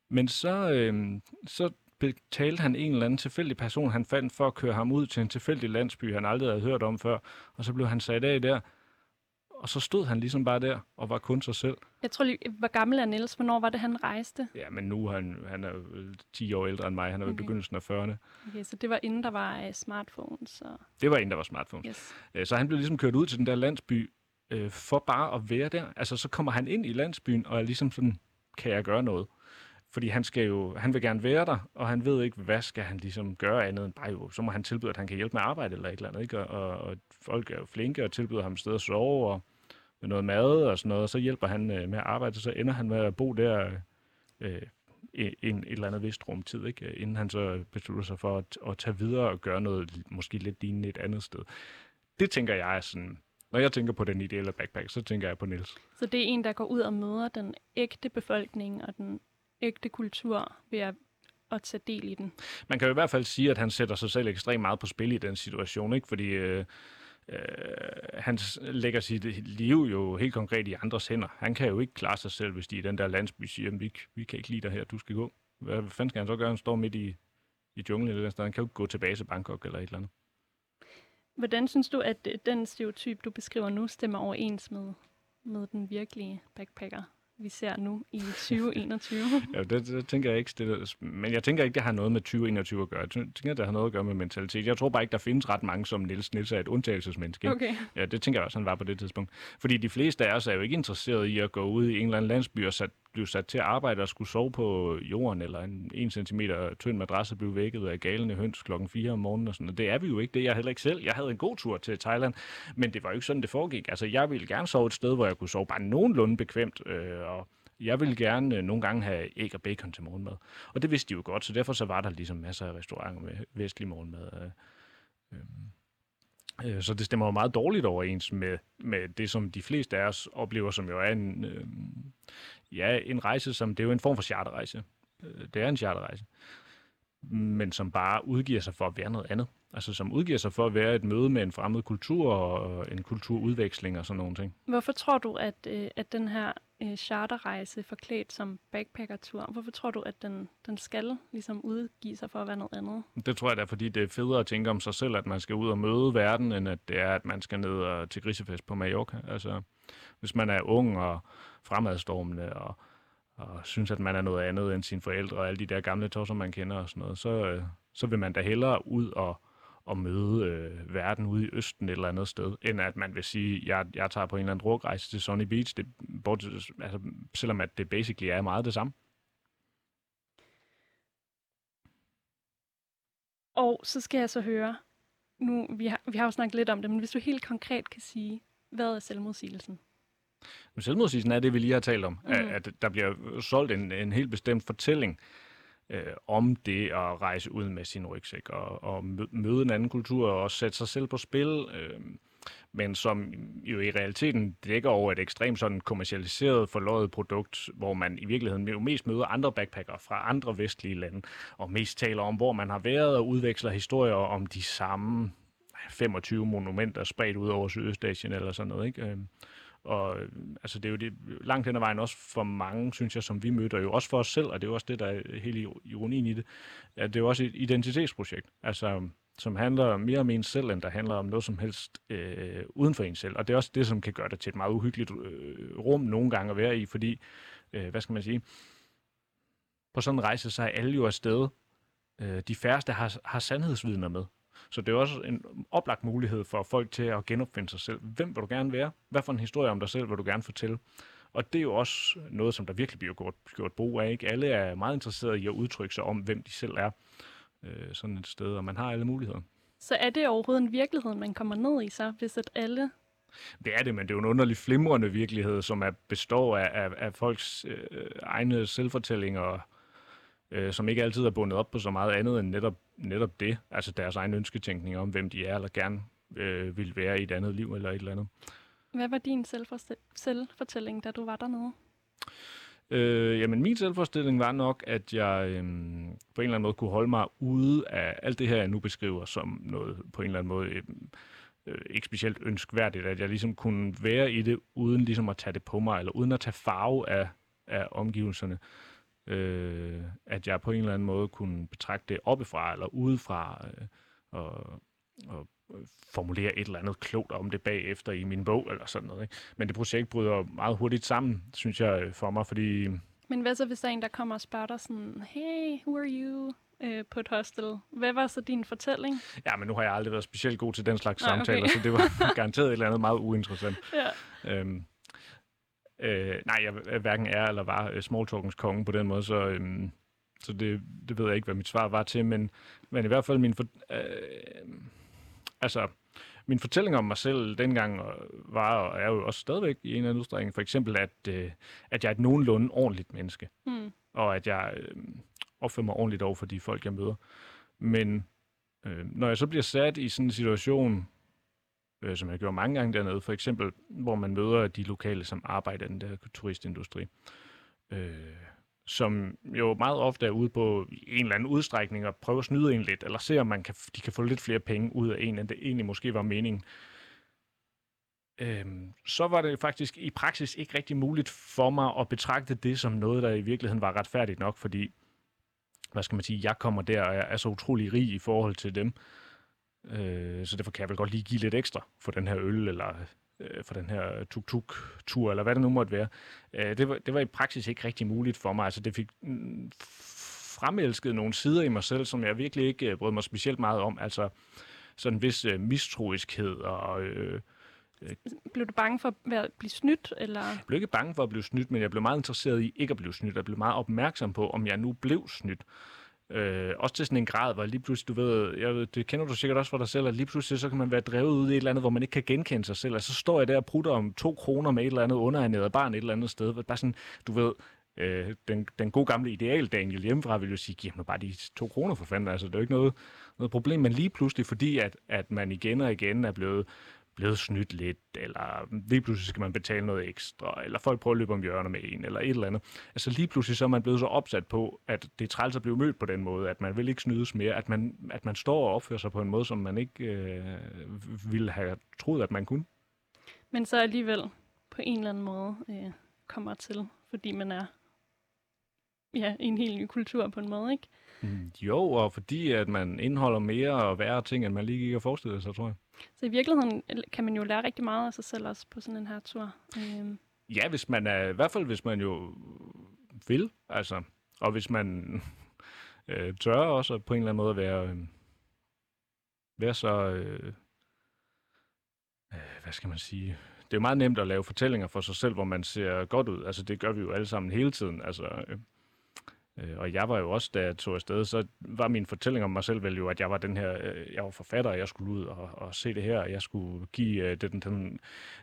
Men så, øh, så betalte han en eller anden tilfældig person, han fandt for at køre ham ud til en tilfældig landsby, han aldrig havde hørt om før. Og så blev han sat af der. Og så stod han ligesom bare der og var kun sig selv. Jeg tror lige, hvor gammel er Niels? Hvornår var det, han rejste? Ja, men nu han, han er 10 år ældre end mig. Han er okay. i begyndelsen af 40'erne. Okay, så det var inden der var uh, smartphones? Så... Det var inden der var smartphones. Yes. Øh, så han blev ligesom kørt ud til den der landsby øh, for bare at være der. Altså, så kommer han ind i landsbyen og er ligesom sådan, kan jeg gøre noget? Fordi han skal jo, han vil gerne være der, og han ved ikke, hvad skal han ligesom gøre andet end bare jo, så må han tilbyde, at han kan hjælpe med arbejde eller et eller andet, ikke? Og, og folk er jo flinke og tilbyder ham et sted at sove og med noget mad og sådan noget, og så hjælper han øh, med at arbejde, og så ender han med at bo der øh, en, et eller andet vist rum tid, ikke? Øh, inden han så beslutter sig for at, at tage videre og gøre noget måske lidt lignende et andet sted. Det tænker jeg er sådan, når jeg tænker på den ideelle backpack, så tænker jeg på Nils. Så det er en, der går ud og møder den ægte befolkning og den ægte kultur ved at, at tage del i den. Man kan jo i hvert fald sige, at han sætter sig selv ekstremt meget på spil i den situation, ikke? fordi øh, øh, han lægger sit liv jo helt konkret i andres hænder. Han kan jo ikke klare sig selv, hvis de i den der landsby siger, vi, vi kan ikke lide dig her, du skal gå. Hvad fanden skal han så gøre? Han står midt i, i junglen eller sted. Han kan jo ikke gå tilbage til Bangkok eller et eller andet. Hvordan synes du, at den stereotyp, du beskriver nu, stemmer overens med, med den virkelige backpacker? Vi ser nu i 2021? [laughs] ja, det, det tænker jeg ikke stille. Men jeg tænker ikke, det har noget med 2021 at gøre. Jeg tænker, det har noget at gøre med mentalitet. Jeg tror bare ikke, der findes ret mange som Niels. Niels er et undtagelsesmenneske. Okay. Ja, det tænker jeg også, han var på det tidspunkt. Fordi de fleste af os er jo ikke interesseret i at gå ud i en eller anden landsby og sat, blive sat til at arbejde og skulle sove på jorden, eller en 1 cm tynd madras og blive vækket af galende høns klokken 4 om morgenen og sådan noget. Det er vi jo ikke. Det er jeg heller ikke selv. Jeg havde en god tur til Thailand, men det var jo ikke sådan, det foregik. Altså, jeg ville gerne sove et sted, hvor jeg kunne sove bare nogenlunde bekvemt, øh, og jeg ville gerne øh, nogle gange have æg og bacon til morgenmad. Og det vidste de jo godt, så derfor så var der ligesom masser af restauranter med vestlig morgenmad. Øh, øh, øh så det stemmer jo meget dårligt overens med, med det, som de fleste af os oplever, som jo er en, øh, ja, en rejse, som det er jo en form for charterrejse. Øh, det er en charterrejse. Men som bare udgiver sig for at være noget andet. Altså som udgiver sig for at være et møde med en fremmed kultur og en kulturudveksling og sådan nogle ting. Hvorfor tror du, at, øh, at den her øh, charterrejse forklædt som backpackertur, hvorfor tror du, at den, den skal ligesom udgive sig for at være noget andet? Det tror jeg da, fordi det er federe at tænke om sig selv, at man skal ud og møde verden, end at det er, at man skal ned og til grisefest på Mallorca. Altså, hvis man er ung og fremadstormende og, og synes, at man er noget andet end sine forældre og alle de der gamle tosser, man kender og sådan noget, så, øh, så vil man da hellere ud og og møde øh, verden ude i Østen et eller andet sted, end at man vil sige, jeg, jeg tager på en eller anden drogrejse til Sunny Beach, det, bort, altså, selvom at det basically er meget det samme. Og så skal jeg så høre, nu, vi har, vi har jo snakket lidt om det, men hvis du helt konkret kan sige, hvad er selvmodsigelsen? Selvmodsigelsen er det, vi lige har talt om, mm. at, at der bliver solgt en, en helt bestemt fortælling, øh, om det at rejse ud med sin rygsæk og, og møde en anden kultur og sætte sig selv på spil, øh, men som jo i realiteten dækker over et ekstremt sådan kommercialiseret, forløjet produkt, hvor man i virkeligheden jo mest møder andre backpacker fra andre vestlige lande, og mest taler om, hvor man har været og udveksler historier om de samme 25 monumenter spredt ud over Sydøstasien eller sådan noget. Ikke? Og øh, altså, det er jo det, langt hen ad vejen også for mange, synes jeg, som vi møder, jo også for os selv, og det er jo også det, der er hele ironien i det, at det er jo også et identitetsprojekt, altså, som handler mere om en selv, end der handler om noget som helst øh, uden for en selv. Og det er også det, som kan gøre det til et meget uhyggeligt øh, rum nogle gange at være i, fordi, øh, hvad skal man sige, på sådan en rejse, så er alle jo afsted. Øh, de færreste har, har sandhedsvidner med. Så det er også en oplagt mulighed for folk til at genopfinde sig selv. Hvem vil du gerne være? Hvad for en historie om dig selv vil du gerne fortælle? Og det er jo også noget, som der virkelig bliver gjort, gjort brug af. Ikke? Alle er meget interesserede i at udtrykke sig om, hvem de selv er øh, sådan et sted, og man har alle muligheder. Så er det overhovedet en virkelighed, man kommer ned i så, hvis at alle det er det, men det er jo en underlig flimrende virkelighed, som er, består af, af, af folks øh, egne selvfortællinger, øh, som ikke altid er bundet op på så meget andet end netop, netop det, altså deres egen ønsketænkning om, hvem de er, eller gerne øh, vil være i et andet liv, eller et eller andet. Hvad var din selvfortælling, da du var dernede? Øh, jamen, min selvforestilling var nok, at jeg øh, på en eller anden måde kunne holde mig ude af alt det her, jeg nu beskriver som noget på en eller anden måde øh, øh, ikke specielt ønskværdigt, at jeg ligesom kunne være i det, uden ligesom at tage det på mig, eller uden at tage farve af, af omgivelserne øh, at jeg på en eller anden måde kunne betragte det oppefra eller udefra øh, og, og formulere et eller andet klogt om det bagefter i min bog eller sådan noget. Ikke? Men det projekt bryder meget hurtigt sammen, synes jeg, for mig, fordi... Men hvad så, hvis der er en, der kommer og spørger dig sådan, hey, who are you? øh, på et hostel. Hvad var så din fortælling? Ja, men nu har jeg aldrig været specielt god til den slags Nej, samtaler, okay. så det var [laughs] garanteret et eller andet meget uinteressant. Ja. Øhm, Øh, nej, jeg hverken er eller var uh, smalltalkens konge på den måde, så, øhm, så det, det ved jeg ikke, hvad mit svar var til, men, men i hvert fald min... For, øh, altså, min fortælling om mig selv dengang var og er jo også stadigvæk i en eller anden udstrækning, for eksempel, at, øh, at jeg er et nogenlunde ordentligt menneske, Mm. og at jeg øh, opfører mig ordentligt over for de folk, jeg møder. Men øh, når jeg så bliver sat i sådan en situation, øh, som jeg gjorde mange gange dernede, for eksempel, hvor man møder de lokale, som arbejder i den der turistindustri, øh, som jo meget ofte er ude på en eller anden udstrækning at prøve at snyde en lidt, eller se om man kan, de kan få lidt flere penge ud af en, end det egentlig måske var meningen. Øhm, så var det faktisk i praksis ikke rigtig muligt for mig at betragte det som noget, der i virkeligheden var retfærdigt nok, fordi, hvad skal man sige, jeg kommer der og jeg er så utrolig rig i forhold til dem, øh, så derfor kan jeg vel godt lige give lidt ekstra for den her øl, eller øh, for den her tuk-tuk-tur, eller hvad det nu måtte være. Øh, det, var, det var i praksis ikke rigtig muligt for mig. Altså, det fik mm, fremelsket nogle sider i mig selv, som jeg virkelig ikke øh, brød mig specielt meget om. Altså, sådan en vis øh, mistroiskhed, og øh, Blev du bange for at blive snydt, eller? jeg blev ikke bange for at blive snydt, men jeg blev meget interesseret i ikke at blive snydt. Jeg blev meget opmærksom på, om jeg nu blev snydt. Øh, også til sådan en grad, hvor lige pludselig, du ved, jeg ved, det kender du sikkert også for dig selv, at lige pludselig så kan man være drevet ud i et eller andet, hvor man ikke kan genkende sig selv. og så står jeg der og prutter om to kroner med et eller andet underernæret barn et eller andet sted. Bare sådan, du ved, øh, den, den gode gamle ideal Daniel hjemmefra vil jo sige, giv mig bare de to kroner for fanden. Altså det er jo ikke noget, noget problem, men lige pludselig, fordi at, at man igen og igen er blevet blevet snydt lidt, eller lige pludselig skal man betale noget ekstra, eller folk prøver at løbe om hjørner med en, eller et eller andet. Altså lige pludselig så er man blevet så opsat på, at det er træls at blive mødt på den måde, at man vil ikke snydes mere, at man, at man står og opfører sig på en måde, som man ikke øh, ville have troet, at man kunne. Men så alligevel på en eller anden måde øh, kommer til, fordi man er ja, i en helt ny kultur på en måde, ikke? Mm, Jo, og fordi at man indeholder mere og værre ting, end man lige gik og forestillede sig, tror jeg. Så i virkeligheden kan man jo lære rigtig meget af sig selv også på sådan en her tur. Øhm, Ja, hvis man er, i hvert fald hvis man jo vil, altså, og hvis man [laughs] øh, tør også på en eller anden måde at være, øh, være så, øh, øh, hvad skal man sige, det er jo meget nemt at lave fortællinger for sig selv, hvor man ser godt ud. Altså, det gør vi jo alle sammen hele tiden. Altså, øh, øh, Øh, og jeg var jo også, da jeg tog afsted, så var min fortælling om mig selv vel jo, at jeg var den her, øh, jeg var forfatter, og jeg skulle ud og, og se det her, og jeg skulle give øh, den, den,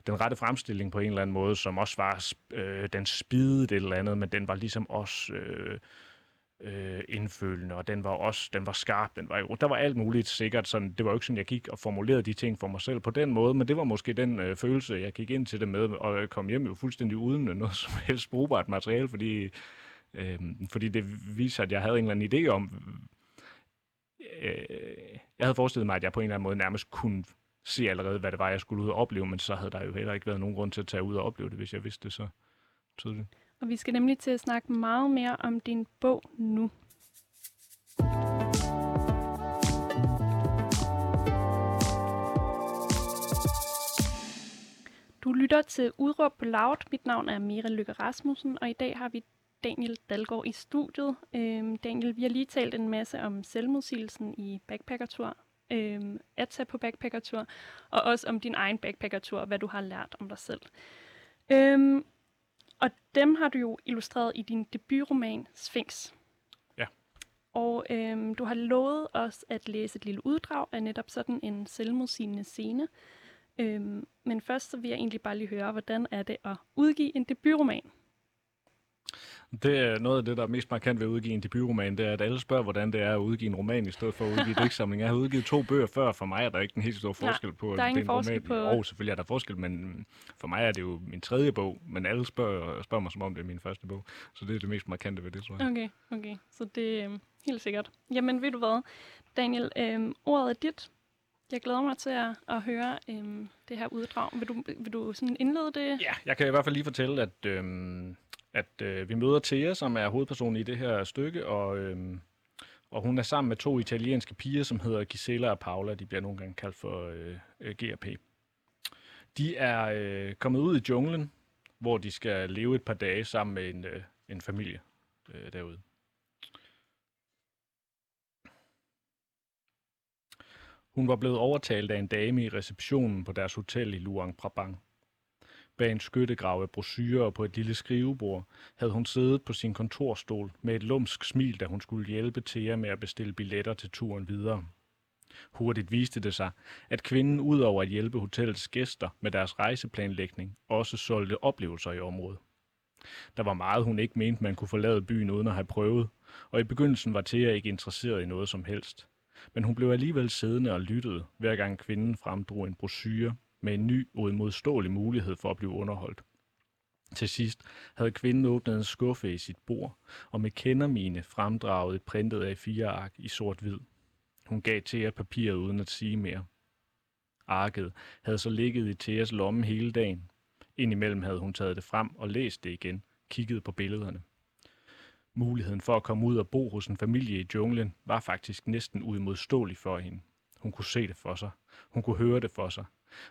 den rette fremstilling på en eller anden måde, som også var, øh, den spidede et eller andet, men den var ligesom også øh, øh, indfølende, og den var også, den var skarp, den var jo, der var alt muligt sikkert, sådan, det var jo ikke sådan, jeg gik og formulerede de ting for mig selv på den måde, men det var måske den øh, følelse, jeg gik ind til det med, og kom hjem jo fuldstændig uden noget som helst brugbart materiale, fordi, øh, fordi det viser, at jeg havde en eller anden idé om, øh, jeg havde forestillet mig, at jeg på en eller anden måde nærmest kunne se allerede, hvad det var, jeg skulle ud og opleve, men så havde der jo heller ikke været nogen grund til at tage ud og opleve det, hvis jeg vidste det så tydeligt. og vi skal nemlig til at snakke meget mere om din bog nu. Du lytter til Udråb på Loud. Mit navn er Mira Lykke Rasmussen, og i dag har vi Daniel Dalgaard i studiet. Øhm, Daniel, vi har lige talt en masse om selvmodsigelsen i backpackertur, øhm, at tage på backpackertur, og også om din egen backpackertur, og hvad du har lært om dig selv. Øhm, og dem har du jo illustreret i din debutroman Sphinx. Ja. Og øhm, du har lovet os at læse et lille uddrag af netop sådan en selvmodsigende scene. Øhm, men først så vil jeg egentlig bare lige høre, hvordan er det at udgive en debutroman? Det er noget af det, der er mest markant ved at udgive en debutroman, det er, at alle spørger, hvordan det er at udgive en roman, i stedet for at udgive digtsamling. Jeg har udgivet to bøger før, for mig er der ikke en helt stor forskel på, der er at det er en roman. på- Jo, selvfølgelig er der forskel, men for mig er det jo min tredje bog, men alle spørger, spørger mig, som om det er min første bog. Så det er det mest markante ved det, tror jeg. Okay, okay. Så det er øhm, helt sikkert. Jamen, ved du hvad, Daniel, øhm, ordet er dit. Jeg glæder mig til at, at høre øhm, det her uddrag. Vil du, vil du sådan indlede det? Ja, jeg kan i hvert fald lige fortælle, at, øhm, at øh, vi møder Thea, som er hovedpersonen i det her stykke, og, øh, og hun er sammen med to italienske piger, som hedder Gisela og Paula. De bliver nogle gange kaldt for øh, øh GRP. De er øh, kommet ud i junglen, hvor de skal leve et par dage sammen med en, øh, en familie øh, derude. Hun var blevet overtalt af en dame i receptionen på deres hotel i Luang Prabang. Bag en skyttegrav af brosyrer på et lille skrivebord havde hun siddet på sin kontorstol med et lumsk smil, da hun skulle hjælpe Thea med at bestille billetter til turen videre. Hurtigt viste det sig, at kvinden udover at hjælpe hotellets gæster med deres rejseplanlægning, også solgte oplevelser i området. Der var meget, hun ikke mente, man kunne forlade byen uden at have prøvet, og i begyndelsen var Thea ikke interesseret i noget som helst. Men hun blev alligevel siddende og lyttede, hver gang kvinden fremdrog en brochure med en ny uimodståelig mulighed for at blive underholdt. Til sidst havde kvinden åbnet en skuffe i sit bord, og med kendermine fremdraget et printet af fire ark i sort-hvid. Hun gav Thea papiret uden at sige mere. Arket havde så ligget i Theas lomme hele dagen. Indimellem havde hun taget det frem og læst det igen, kigget på billederne. Muligheden for at komme ud og bo hos en familie i junglen var faktisk næsten uimodståelig for hende. Hun kunne se det for sig. Hun kunne høre det for sig.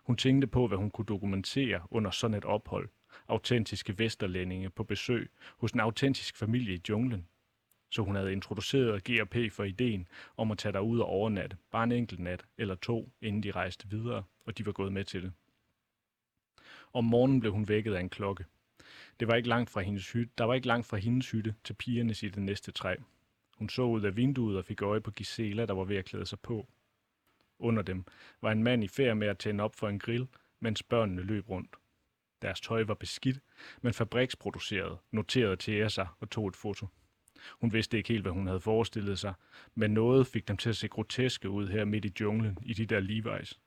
Hun tænkte på, hvad hun kunne dokumentere under sådan et ophold. Autentiske vesterlændinge på besøg hos en autentisk familie i junglen. Så hun havde introduceret GRP for ideen om at tage derud og overnatte, bare en enkelt nat eller to, inden de rejste videre, og de var gået med til det. Om morgenen blev hun vækket af en klokke. Det var ikke langt fra hendes hytte, der var ikke langt fra hendes hytte til pigernes i det næste træ. Hun så ud af vinduet og fik øje på Gisela, der var ved at klæde sig på. Under dem var en mand i færd med at tænde op for en grill, mens børnene løb rundt. Deres tøj var beskidt, men fabriksproduceret, noterede Thea sig og tog et foto. Hun vidste ikke helt, hvad hun havde forestillet sig, men noget fik dem til at se groteske ud her midt i junglen i de der Levi's.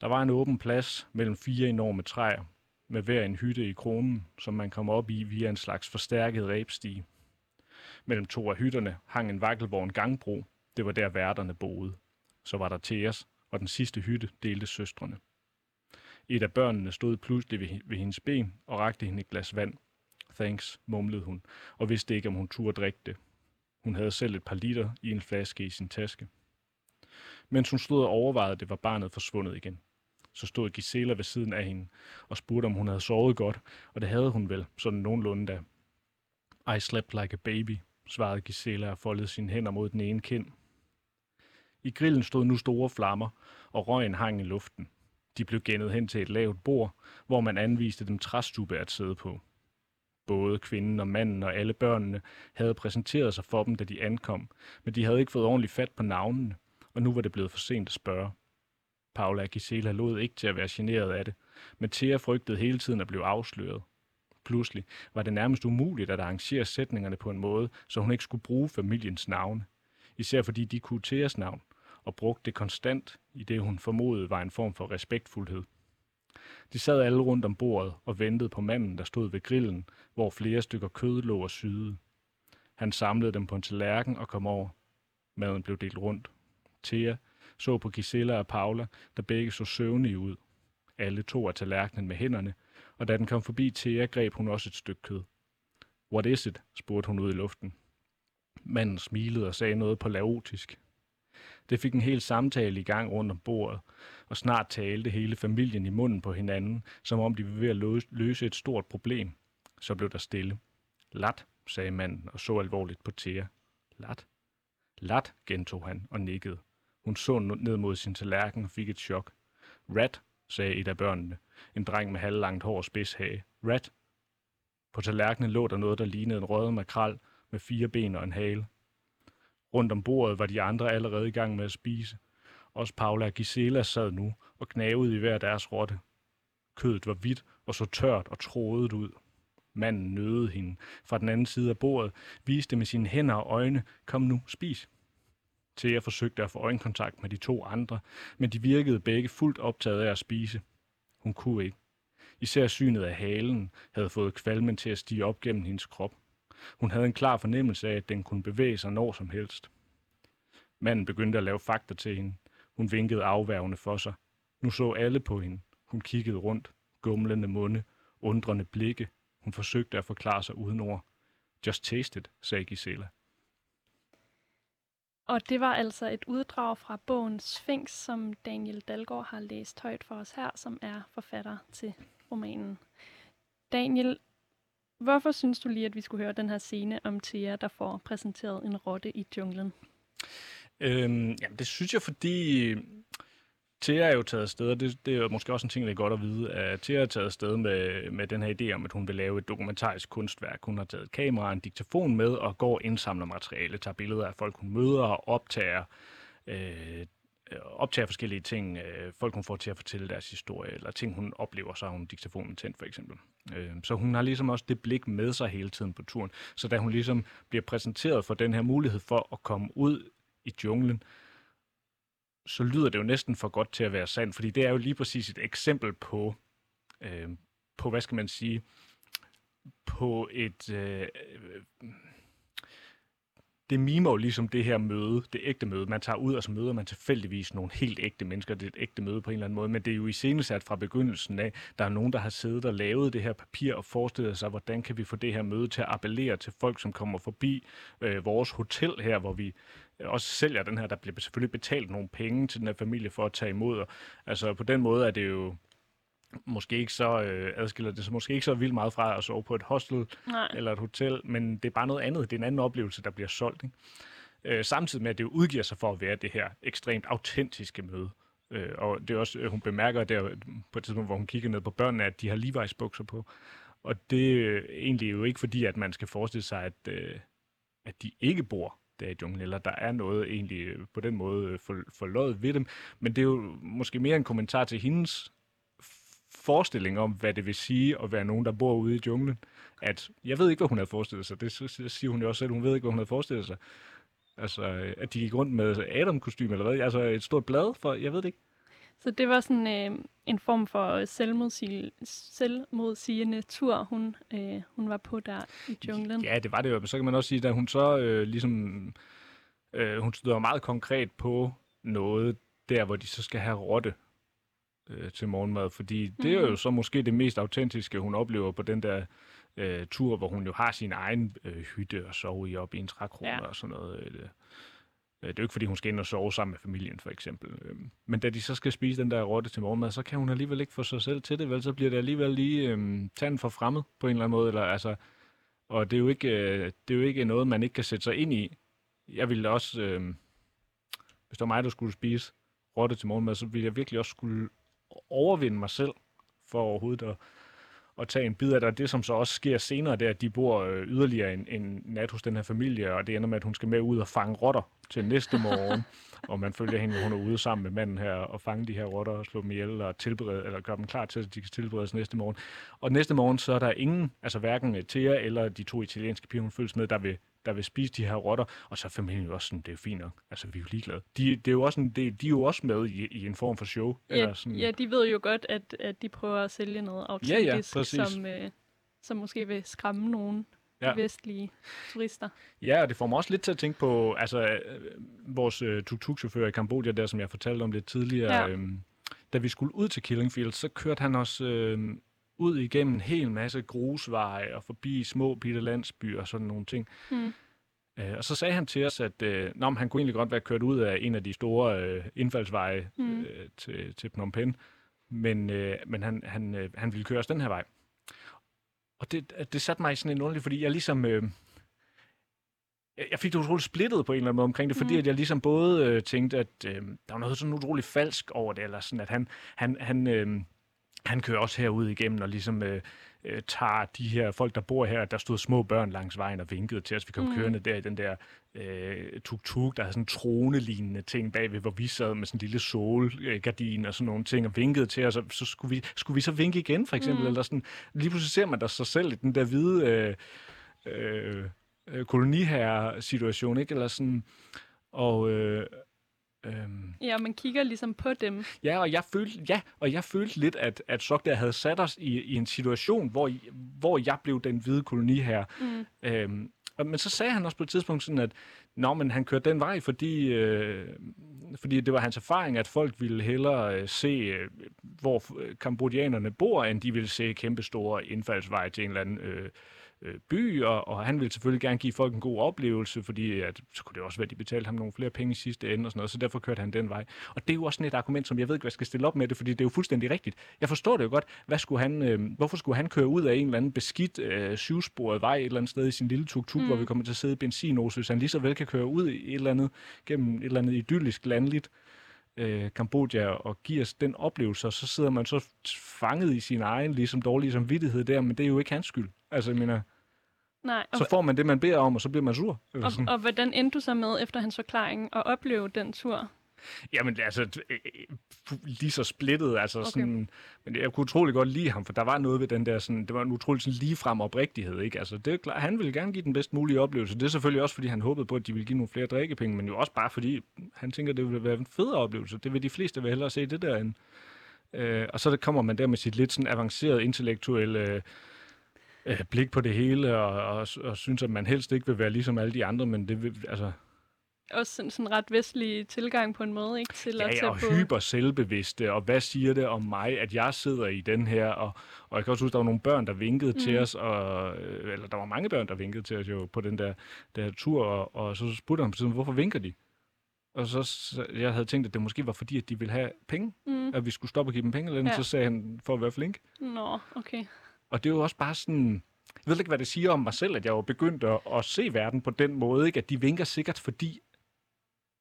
Der var en åben plads mellem fire enorme træer, med hver en hytte i kronen, som man kom op i via en slags forstærket rebstige. Mellem to af hytterne hang en vakkelvogn gangbro. Det var der værterne boede. Så var der Theas, og den sidste hytte delte søstrene. Et af børnene stod pludselig ved, ved hendes ben og rakte hende et glas vand. Thanks, mumlede hun, og vidste ikke, om hun turde drikke det. Hun havde selv et par liter i en flaske i sin taske. Mens hun stod og overvejede det, var barnet forsvundet igen. Så stod Gisela ved siden af hende og spurgte, om hun havde sovet godt, og det havde hun vel, sådan nogenlunde da. I slept like a baby, svarede Gisela og foldede sine hænder mod den ene kind. I grillen stod nu store flammer, og røgen hang i luften. De blev gennet hen til et lavt bord, hvor man anviste dem træstube at sidde på. Både kvinden og manden og alle børnene havde præsenteret sig for dem, da de ankom, men de havde ikke fået ordentligt fat på navnene, og nu var det blevet for sent at spørge. Paula Gisela lod ikke til at være generet af det, men Thea frygtede hele tiden at blive afsløret. Pludselig var det nærmest umuligt at arrangere sætningerne på en måde, så hun ikke skulle bruge familiens navne. Især fordi de kunne Theas navn, og brugte det konstant i det, hun formodede var en form for respektfuldhed. De sad alle rundt om bordet og ventede på manden, der stod ved grillen, hvor flere stykker kød lå og syede. Han samlede dem på en tallerken og kom over. Maden blev delt rundt. Thea så på Gisela og Paula, der begge så søvnige ud. Alle to af tallerkenen med hænderne, og da den kom forbi Thea, greb hun også et stykke kød. What is it? spurgte hun ud i luften. Manden smilede og sagde noget på laotisk. Det fik en hel samtale i gang rundt om bordet, og snart talte hele familien i munden på hinanden, som om de var ved at løse et stort problem. Så blev der stille. Lat, sagde manden og så alvorligt på Thea. Lat. Lat, gentog han og nikkede. Hun så ned mod sin tallerken og fik et chok. Rat, sagde et af børnene. En dreng med halvlangt hår og spidshage. Rat. På tallerkenen lå der noget, der lignede en rød makrel med fire ben og en hale. Rundt om bordet var de andre allerede i gang med at spise. Også Paula og Gisela sad nu og knavede i hver deres rotte. Kødet var hvidt og så tørt og trådet ud. Manden nødede hende fra den anden side af bordet, viste med sine hænder og øjne, kom nu, spis. Thea forsøgte at få øjenkontakt med de to andre, men de virkede begge fuldt optaget af at spise. Hun kunne ikke. Især synet af halen havde fået kvalmen til at stige op gennem hendes krop. Hun havde en klar fornemmelse af, at den kunne bevæge sig når som helst. Manden begyndte at lave fakter til hende. Hun vinkede afværgende for sig. Nu så alle på hende. Hun kiggede rundt, gumlende munde, undrende blikke. Hun forsøgte at forklare sig uden ord. Just taste it, sagde Gisela. Og det var altså et uddrag fra bogen Sphinx, som Daniel Dalgaard har læst højt for os her, som er forfatter til romanen. Daniel, hvorfor synes du lige, at vi skulle høre den her scene om Thea, der får præsenteret en rotte i junglen? Øhm, jamen, det synes jeg, fordi Thea er jo taget afsted, og det, det er jo måske også en ting, der er godt at vide, at Thea er taget afsted med, med den her idé om, at hun vil lave et dokumentarisk kunstværk. Hun har taget et kamera og en diktafon med, og går og indsamler materiale, tager billeder af folk, hun møder, og optager, øh, optager forskellige ting. Øh, folk, hun får til at fortælle deres historie, eller ting, hun oplever, så har hun diktafonen tændt, for eksempel. Øh, så hun har ligesom også det blik med sig hele tiden på turen. Så da hun ligesom bliver præsenteret for den her mulighed for at komme ud i junglen, så lyder det jo næsten for godt til at være sandt, fordi det er jo lige præcis et eksempel på, øh, på hvad skal man sige, på et... Øh, det mimer jo ligesom det her møde, det ægte møde. Man tager ud, og så møder man tilfældigvis nogle helt ægte mennesker. Det er et ægte møde på en eller anden måde, men det er jo i sat fra begyndelsen af. Der er nogen, der har siddet og lavet det her papir og forestillet sig, hvordan kan vi få det her møde til at appellere til folk, som kommer forbi øh, vores hotel her, hvor vi også sælger den her. Der bliver selvfølgelig betalt nogle penge til den her familie for at tage imod. Og, altså på den måde er det jo måske ikke så øh, adskiller det så måske ikke så vildt meget fra at sove på et hostel Nej. eller et hotel, men det er bare noget andet. Det er en anden oplevelse, der bliver solgt. Ikke? Øh, samtidig med, at det udgiver sig for at være det her ekstremt autentiske møde. Øh, og det er også, hun bemærker der på et tidspunkt, hvor hun kigger ned på børnene, at de har Levi's bukser på. Og det er egentlig jo ikke fordi, at man skal forestille sig, at, øh, at de ikke bor der i junglen, eller der er noget egentlig på den måde for, forløjet ved dem. Men det er jo måske mere en kommentar til hendes forestilling om, hvad det vil sige at være nogen, der bor ude i junglen. At jeg ved ikke, hvad hun havde forestillet sig. Det siger hun jo også selv. Hun ved ikke, hvad hun havde forestillet sig. Altså, at de gik rundt med adam kostume eller hvad? Altså et stort blad for, jeg ved det ikke. Så det var sådan øh, en form for selvmodsigende, selvmodsigende tur, hun, øh, hun var på der i junglen. Ja, det var det jo. Så kan man også sige, at hun så øh, ligesom... Øh, hun støder meget konkret på noget der, hvor de så skal have rotte øh, til morgenmad, fordi mm. det er jo mhm. så måske det mest autentiske, hun oplever på den der øh, tur, hvor hun jo har sin egen øh, hytte og sove i op i en trækrone ja. og sådan noget. Øh, øh, det er jo ikke, fordi hun skal ind og sove sammen med familien, for eksempel. Øh, men da de så skal spise den der rotte til morgenmad, så kan hun alligevel ikke få sig selv til det, vel? Så bliver det alligevel lige øh, tanden for fremmed på en eller anden måde. Eller, altså, og det er, jo ikke, øh, det er jo ikke noget, man ikke kan sætte sig ind i. Jeg ville også, øh, hvis det var mig, der skulle spise rotte til morgenmad, så ville jeg virkelig også skulle overvinde mig selv for overhovedet at, at tage en bid af det. Det, som så også sker senere, det er, at de bor øh, yderligere en, en nat hos den her familie, og det ender med, at hun skal med ud og fange rotter til næste morgen. [laughs] og man følger hende, hun er ude sammen med manden her og fange de her rotter og slå dem ihjel og tilberede, eller gøre dem klar til, at de kan tilberedes næste morgen. Og næste morgen, så er der ingen, altså hverken Thea eller de to italienske piger, hun følges med, der vil der vil spise de her rotter, og så er familien jo også sådan, det er fint nok, altså vi er jo ligeglade. De, det er jo også en, det, de er jo også med i, i en form for show. Ja, eller sådan. ja, de ved jo godt, at, at de prøver at sælge noget autentisk, ja, ja, som, øh, som måske vil skræmme nogen ja. vestlige turister. Ja, og det får mig også lidt til at tænke på, altså øh, vores øh, tuk-tuk-chauffør i Kambodja, der som jeg fortalte om lidt tidligere, ja. øh, da vi skulle ud til Killing Fields, så kørte han også øh, ud igennem en hel masse grusveje og forbi små bitte landsbyer og sådan nogle ting. Mm. Øh, og så sagde han til os, at øh, nå, han kunne egentlig godt være kørt ud af en af de store øh, indfaldsveje mm. øh, til, til Phnom Penh, men, øh, men han, han, øh, han ville køre os den her vej. Og det, det satte mig sådan en underlig, fordi jeg ligesom... Øh, jeg fik det utroligt splittet på en eller anden måde omkring det, fordi mm. at jeg ligesom både øh, tænkte, at øh, der var noget sådan utroligt falsk over det, eller sådan, at han, han, han, øh, han kører også herud igennem og ligesom øh, øh, tager de her folk, der bor her, der stod små børn langs vejen og vinkede til os. Vi kom mm. kørende der i den der øh, tuk-tuk, der havde sådan en trone-lignende ting bagved, hvor vi sad med sådan en lille solgardin og sådan nogle ting og vinkede til os, og så skulle vi, skulle vi så vinke igen, for eksempel, mm. eller sådan. Lige pludselig ser man der sig selv i den der hvide øh, øh, koloniherre-situation, ikke? Eller sådan, og... Øh, Øhm. Ja, man kigger ligesom på dem. Ja, og jeg følte, ja, og jeg følte lidt, at, at Sok der havde sat os i, i en situation, hvor, hvor jeg blev den hvide koloni her. Mm. Øhm, men så sagde han også på et tidspunkt sådan, at Nå, men han kørte den vej, fordi, øh, fordi det var hans erfaring, at folk ville hellere øh, se, øh, hvor kambodjanerne bor, end de ville se kæmpestore indfaldsveje til en eller anden øh, øh, by, og, og han ville selvfølgelig gerne give folk en god oplevelse, fordi at, så kunne det også være, at de betalte ham nogle flere penge i sidste ende og sådan noget, så derfor kørte han den vej. Og det er jo også sådan et argument, som jeg ved ikke, hvad jeg skal stille op med det, fordi det er jo fuldstændig rigtigt. Jeg forstår det jo godt. Hvad skulle han, øh, hvorfor skulle han køre ud af en eller anden beskidt øh, syvsporet vej et eller andet sted i sin lille tuk-tuk, mm. hvor vi kommer til at sidde i benzinose, hvis han lige så vel kan køre ud i et eller andet, gennem et eller andet idyllisk landligt øh, Kambodja og giver os den oplevelse, og så sidder man så fanget i sin egen ligesom dårlige samvittighed der, men det er jo ikke hans skyld. Altså, jeg mener, Nej, og, så får man det, man beder om, og så bliver man sur. Og, og hvordan endte du så med, efter hans forklaring, at opleve den tur? Jamen, altså, øh, øh, lige så splittet, altså Okay. okay. sådan, men jeg kunne utrolig godt lide ham, for der var noget ved den der, sådan, det var en utrolig sådan ligefrem oprigtighed, ikke? Altså, det er klart, han ville gerne give den bedst mulige oplevelse. Det er selvfølgelig også, fordi han håbede på, at de ville give nogle flere drikkepenge, men jo også bare fordi, han tænker, det ville være en federe oplevelse. Det vil de fleste vil hellere se det der end. Øh, og så kommer man der med sit lidt sådan avancerede intellektuelle øh, blik på det hele, og, og, og synes, at man helst ikke vil være ligesom alle de andre, men det vil, altså, Også sådan, sådan ret vestlig tilgang på en måde, ikke? Til at Ja, tage og på... hyper selvbevidste, og hvad siger det om mig, at jeg sidder i den her, og, og jeg kan også huske, der var nogle børn, der vinkede mm. til os, og, øh, eller der var mange børn, der vinkede til os jo på den der, der tur, og, og så spurgte han på tiden, hvorfor vinker de? Og så, så jeg havde tænkt, at det måske var fordi, at de ville have penge, Mm. at vi skulle stoppe og give dem penge, eller. Ja. så sagde han, for at være flink. Nå, okay. Og det er jo også bare sådan, jeg ved ikke, hvad det siger om mig selv, at jeg var begyndt at, at se verden på den måde, ikke? at de vinker sikkert, fordi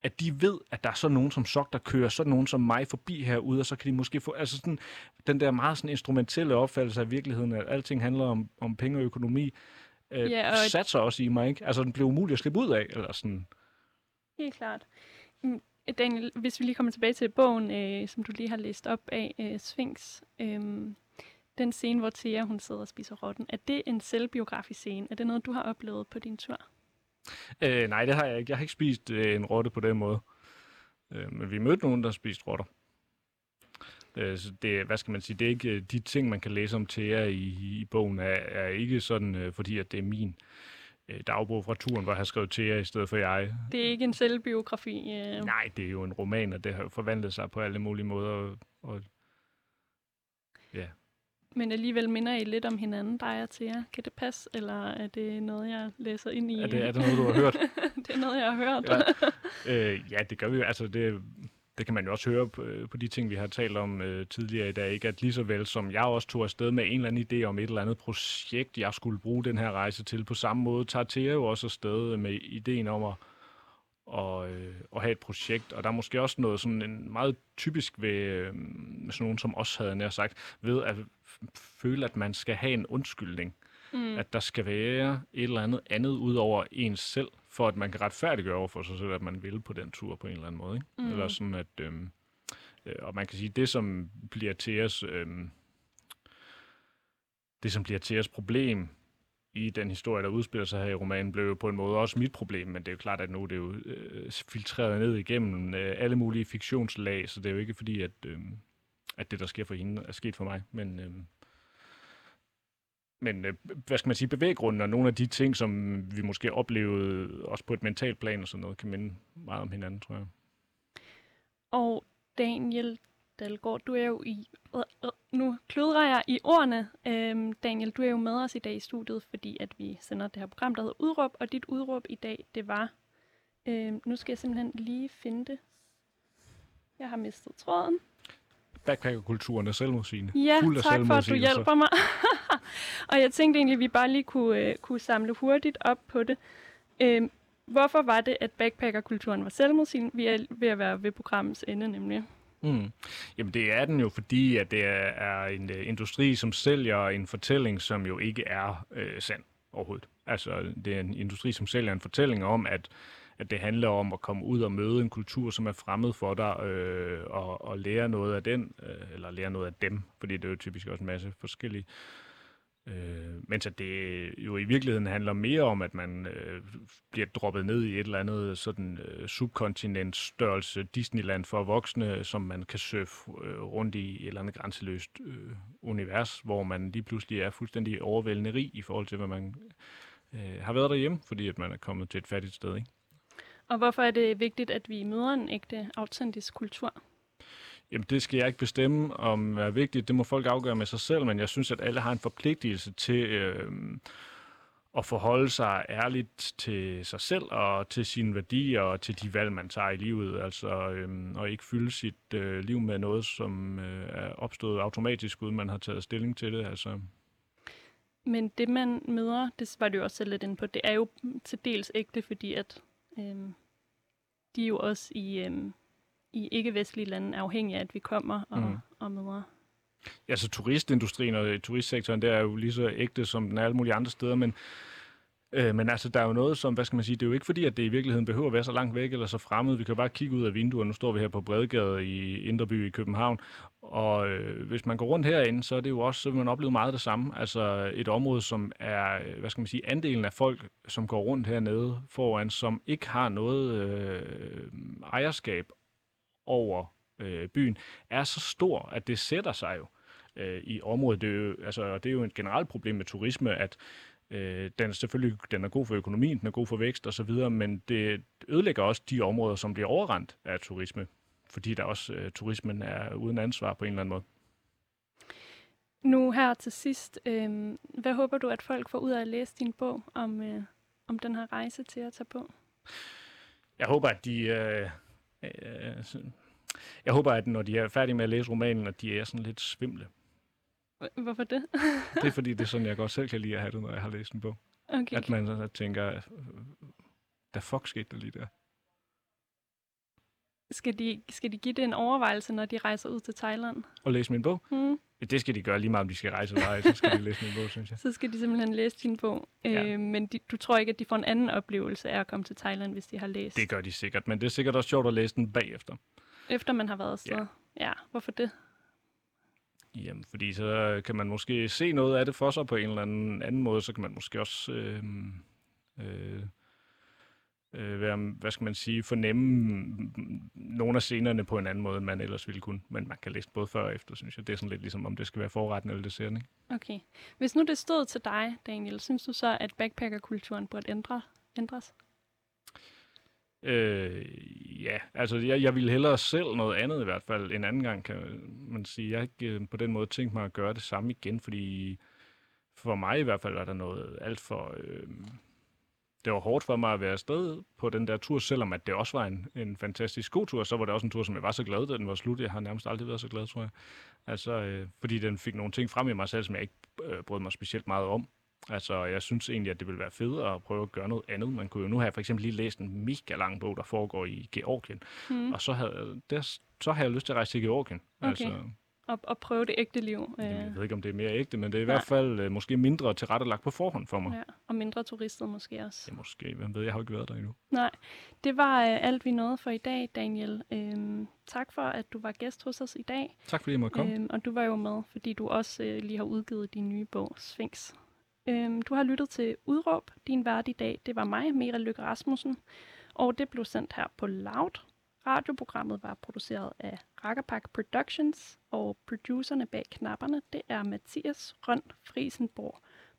at de ved, at der er sådan nogen som Sok, der kører sådan nogen som mig forbi herude, og så kan de måske få, altså sådan, den der meget sådan instrumentelle opfattelse af virkeligheden, at alting handler om, om penge og økonomi, øh, Ja, og- og... satser også i mig, ikke? Altså, den blev umulig at slippe ud af, eller sådan. Helt klart. Mm, Daniel, hvis vi lige kommer tilbage til bogen, øh, som du lige har læst op af, øh, Sphinx. Øh, den scene, hvor Thea hun sidder og spiser rotten, er det en selvbiografisk scene? Er det noget, du har oplevet på din tur? Øh, nej, det har jeg ikke. Jeg har ikke spist øh, en rotte på den måde. Øh, men vi mødte nogen, der spiste rotter. Øh, så det, hvad skal man sige, det er ikke øh, de ting, man kan læse om Thea i, i bogen, er, er ikke sådan, øh, fordi at det er min øh, dagbog fra turen, hvor jeg har skrevet Thea i stedet for jeg. Det er ikke en selvbiografi. Øh. Nej, det er jo en roman, og det har forvandlet sig på alle mulige måder. Og, og, ja. Men alligevel minder I lidt om hinanden, dig og Thea. Kan det passe, eller er det noget, jeg læser ind i? Er, det, er det noget, du har hørt? [laughs] det er noget, jeg har hørt. Ja. [laughs] Øh, ja, det gør vi jo. Altså, det, det kan man jo også høre på, på de ting, vi har talt om øh, tidligere i dag, ikke? at lige så vel som jeg også tog afsted med en eller anden idé om et eller andet projekt, jeg skulle bruge den her rejse til, på samme måde tager Thea jo også afsted med ideen om at, og, øh, at have et projekt, og der er måske også noget sådan en meget typisk ved øh, sådan nogen som os havde nær sagt, ved at føle, at man skal have en undskyldning Mm. at der skal være et eller andet andet ud over ens selv, for at man kan retfærdiggøre over for sig selv, at man vil på den tur på en eller anden måde. Ikke? Mm. Eller sådan at, øhm, øh, og man kan sige, det som bliver til os, øhm, det som bliver til os problem i den historie, der udspiller sig her i romanen, blev jo på en måde også mit problem, men det er jo klart, at nu er det jo øh, filtreret ned igennem øh, alle mulige fiktionslag, så det er jo ikke fordi, at, øh, at det, der sker for hende, er sket for mig, men... Øh, men øh, hvad skal man sige, bevæggrunden og nogle af de ting, som vi måske oplevede også på et mentalt plan og sådan noget, kan minde meget om hinanden, tror jeg. Og Daniel Dalgaard, du er jo i... Nu kludrer jeg i ordene. Øhm, Daniel, du er jo med os i dag i studiet, fordi at vi sender det her program, der hedder Udråb, og dit udråb i dag, det var... Øhm, nu skal jeg simpelthen lige finde det. Jeg har mistet tråden. Backpackerkulturen er selvmodsigende. Ja, Fuld af tak for, at du hjælper mig. [laughs] og jeg tænkte egentlig, at vi bare lige kunne, øh, kunne samle hurtigt op på det. Øhm, hvorfor var det, at backpackerkulturen var selvmodsigende? Vi er ved at være ved programmets ende, nemlig. Mm. Jamen det er den jo, fordi at det er, en øh, industri, som sælger en fortælling, som jo ikke er øh, sand overhovedet. Altså det er en industri, som sælger en fortælling om, at, at det handler om at komme ud og møde en kultur, som er fremmed for dig, øh, og, og lære noget af den, øh, eller lære noget af dem, fordi det er jo typisk også en masse forskellige. Øh, Øh, mens at det jo i virkeligheden handler mere om, at man øh, bliver droppet ned i et eller andet sådan øh, subkontinentstørrelse Disneyland for voksne, som man kan surfe øh, rundt i et eller andet grænseløst øh, univers, hvor man lige pludselig er fuldstændig overvældende rig i forhold til, hvad man øh, har været derhjemme, fordi at man er kommet til et fattigt sted. Ikke? Og hvorfor er det vigtigt, at vi møder en ægte, autentisk kultur? Jamen, det skal jeg ikke bestemme om er vigtigt. Det må folk afgøre med sig selv, men jeg synes, at alle har en forpligtelse til øh, at forholde sig ærligt til sig selv og til sine værdier og til de valg, man tager i livet. Altså, øh, og ikke fylde sit øh, liv med noget, som øh, er opstået automatisk, uden man har taget stilling til det. Altså, Men det, man møder, det var du jo også selv lidt inde på, det er jo til dels ægte, fordi at øh, de er jo også i, Øh i ikke-vestlige lande er afhængige af, at vi kommer og, mm. og møder. Ja, så turistindustrien og turistsektoren, det er jo lige så ægte, som den er alle mulige andre steder, men Øh, men altså, der er jo noget som, hvad skal man sige, det er jo ikke fordi, at det i virkeligheden behøver at være så langt væk eller så fremmed. Vi kan bare kigge ud af vinduet. Nu står vi her på Bredegade i Indreby i København. Og øh, hvis man går rundt herinde, så er det jo også, så vil man opleve meget det samme. Altså et område, som er, hvad skal man sige, andelen af folk, som går rundt hernede foran, som ikke har noget øh, ejerskab over øh, byen, er så stor, at det sætter sig jo øh, i området. Det er jo, altså, det er jo et generelt problem med turisme, at Øh, den er selvfølgelig den er god for økonomien, den er god for vækst og så videre, men det ødelægger også de områder, som bliver overrendt af turisme, fordi der også øh, turismen er uden ansvar på en eller anden måde. Nu her til sidst, øh, hvad håber du, at folk får ud af at læse din bog om, øh, om den her rejse til at tage på? Jeg håber, at de... Øh, øh, jeg håber, at når de er færdige med at læse romanen, at de er sådan lidt svimle. Hvorfor det? det er fordi, det er sådan, jeg godt selv kan lide at have det, når jeg har læst en bog. Okay. At man så tænker, der fuck skete der lige der? Skal de, skal de give det en overvejelse, når de rejser ud til Thailand? Og læse min bog? Hmm. Det skal de gøre lige meget, om de skal rejse eller ej, så skal de læse min bog, synes jeg. [laughs] Så skal de simpelthen læse din bog. Ja. Øh, men de, du tror ikke, at de får en anden oplevelse af at komme til Thailand, hvis de har læst? Det gør de sikkert, men det er sikkert også sjovt at læse den bagefter. Efter man har været afsted? Ja. ja. Hvorfor det? Jamen, fordi så kan man måske se noget af det for sig på en eller anden, anden måde, så kan man måske også øh, øh, øh, være, hvad skal man sige, fornemme nogle af scenerne på en anden måde, end man ellers ville kunne. Men man kan læse både før og efter, synes jeg. Det er sådan lidt ligesom, om det skal være forretten eller desserten, ikke? Okay. Hvis nu det stod til dig, Daniel, synes du så, at backpackerkulturen burde ændre, ændres? Øh, ja, altså jeg, jeg ville hellere selv noget andet i hvert fald en anden gang, kan man sige. Jeg har ikke øh, på den måde tænkt mig at gøre det samme igen, fordi for mig i hvert fald er der noget alt for... Øh, det var hårdt for mig at være afsted på den der tur, selvom at det også var en, en fantastisk god tur. Så var det også en tur, som jeg var så glad, da den var slut. Jeg har nærmest aldrig været så glad, tror jeg. Altså, øh, fordi den fik nogle ting frem i mig selv, som jeg ikke øh, brød mig specielt meget om. Altså, jeg synes egentlig, at det ville være federe at prøve at gøre noget andet. Man kunne jo, nu har jeg for eksempel lige læst en mega lang bog, der foregår i Georgien. Mm. Og så havde, der, så har jeg lyst til at rejse til Georgien. Okay. Altså, og, og prøve det ægte liv. Jamen, jeg ved ikke, om det er mere ægte, men det er i Nej. hvert fald uh, måske mindre tilrettelagt på forhånd for mig. Ja, og mindre turister måske også. Ja, måske. Hvem ved, jeg har ikke været der endnu. Nej, det var uh, alt, vi nåede for i dag, Daniel. Øhm, tak for, at du var gæst hos os i dag. Tak fordi jeg måtte komme. Øhm, og du var jo med, fordi du også uh, lige har udgivet din nye bog, Sphinx. Øhm, du har lyttet til Udråb. Din vært i dag, det var mig, Mera Lykke Rasmussen. Og det blev sendt her på Loud. Radioprogrammet var produceret af Rakkerpak Productions, og producerne bag knapperne, det er Mathias Røn Friesenborg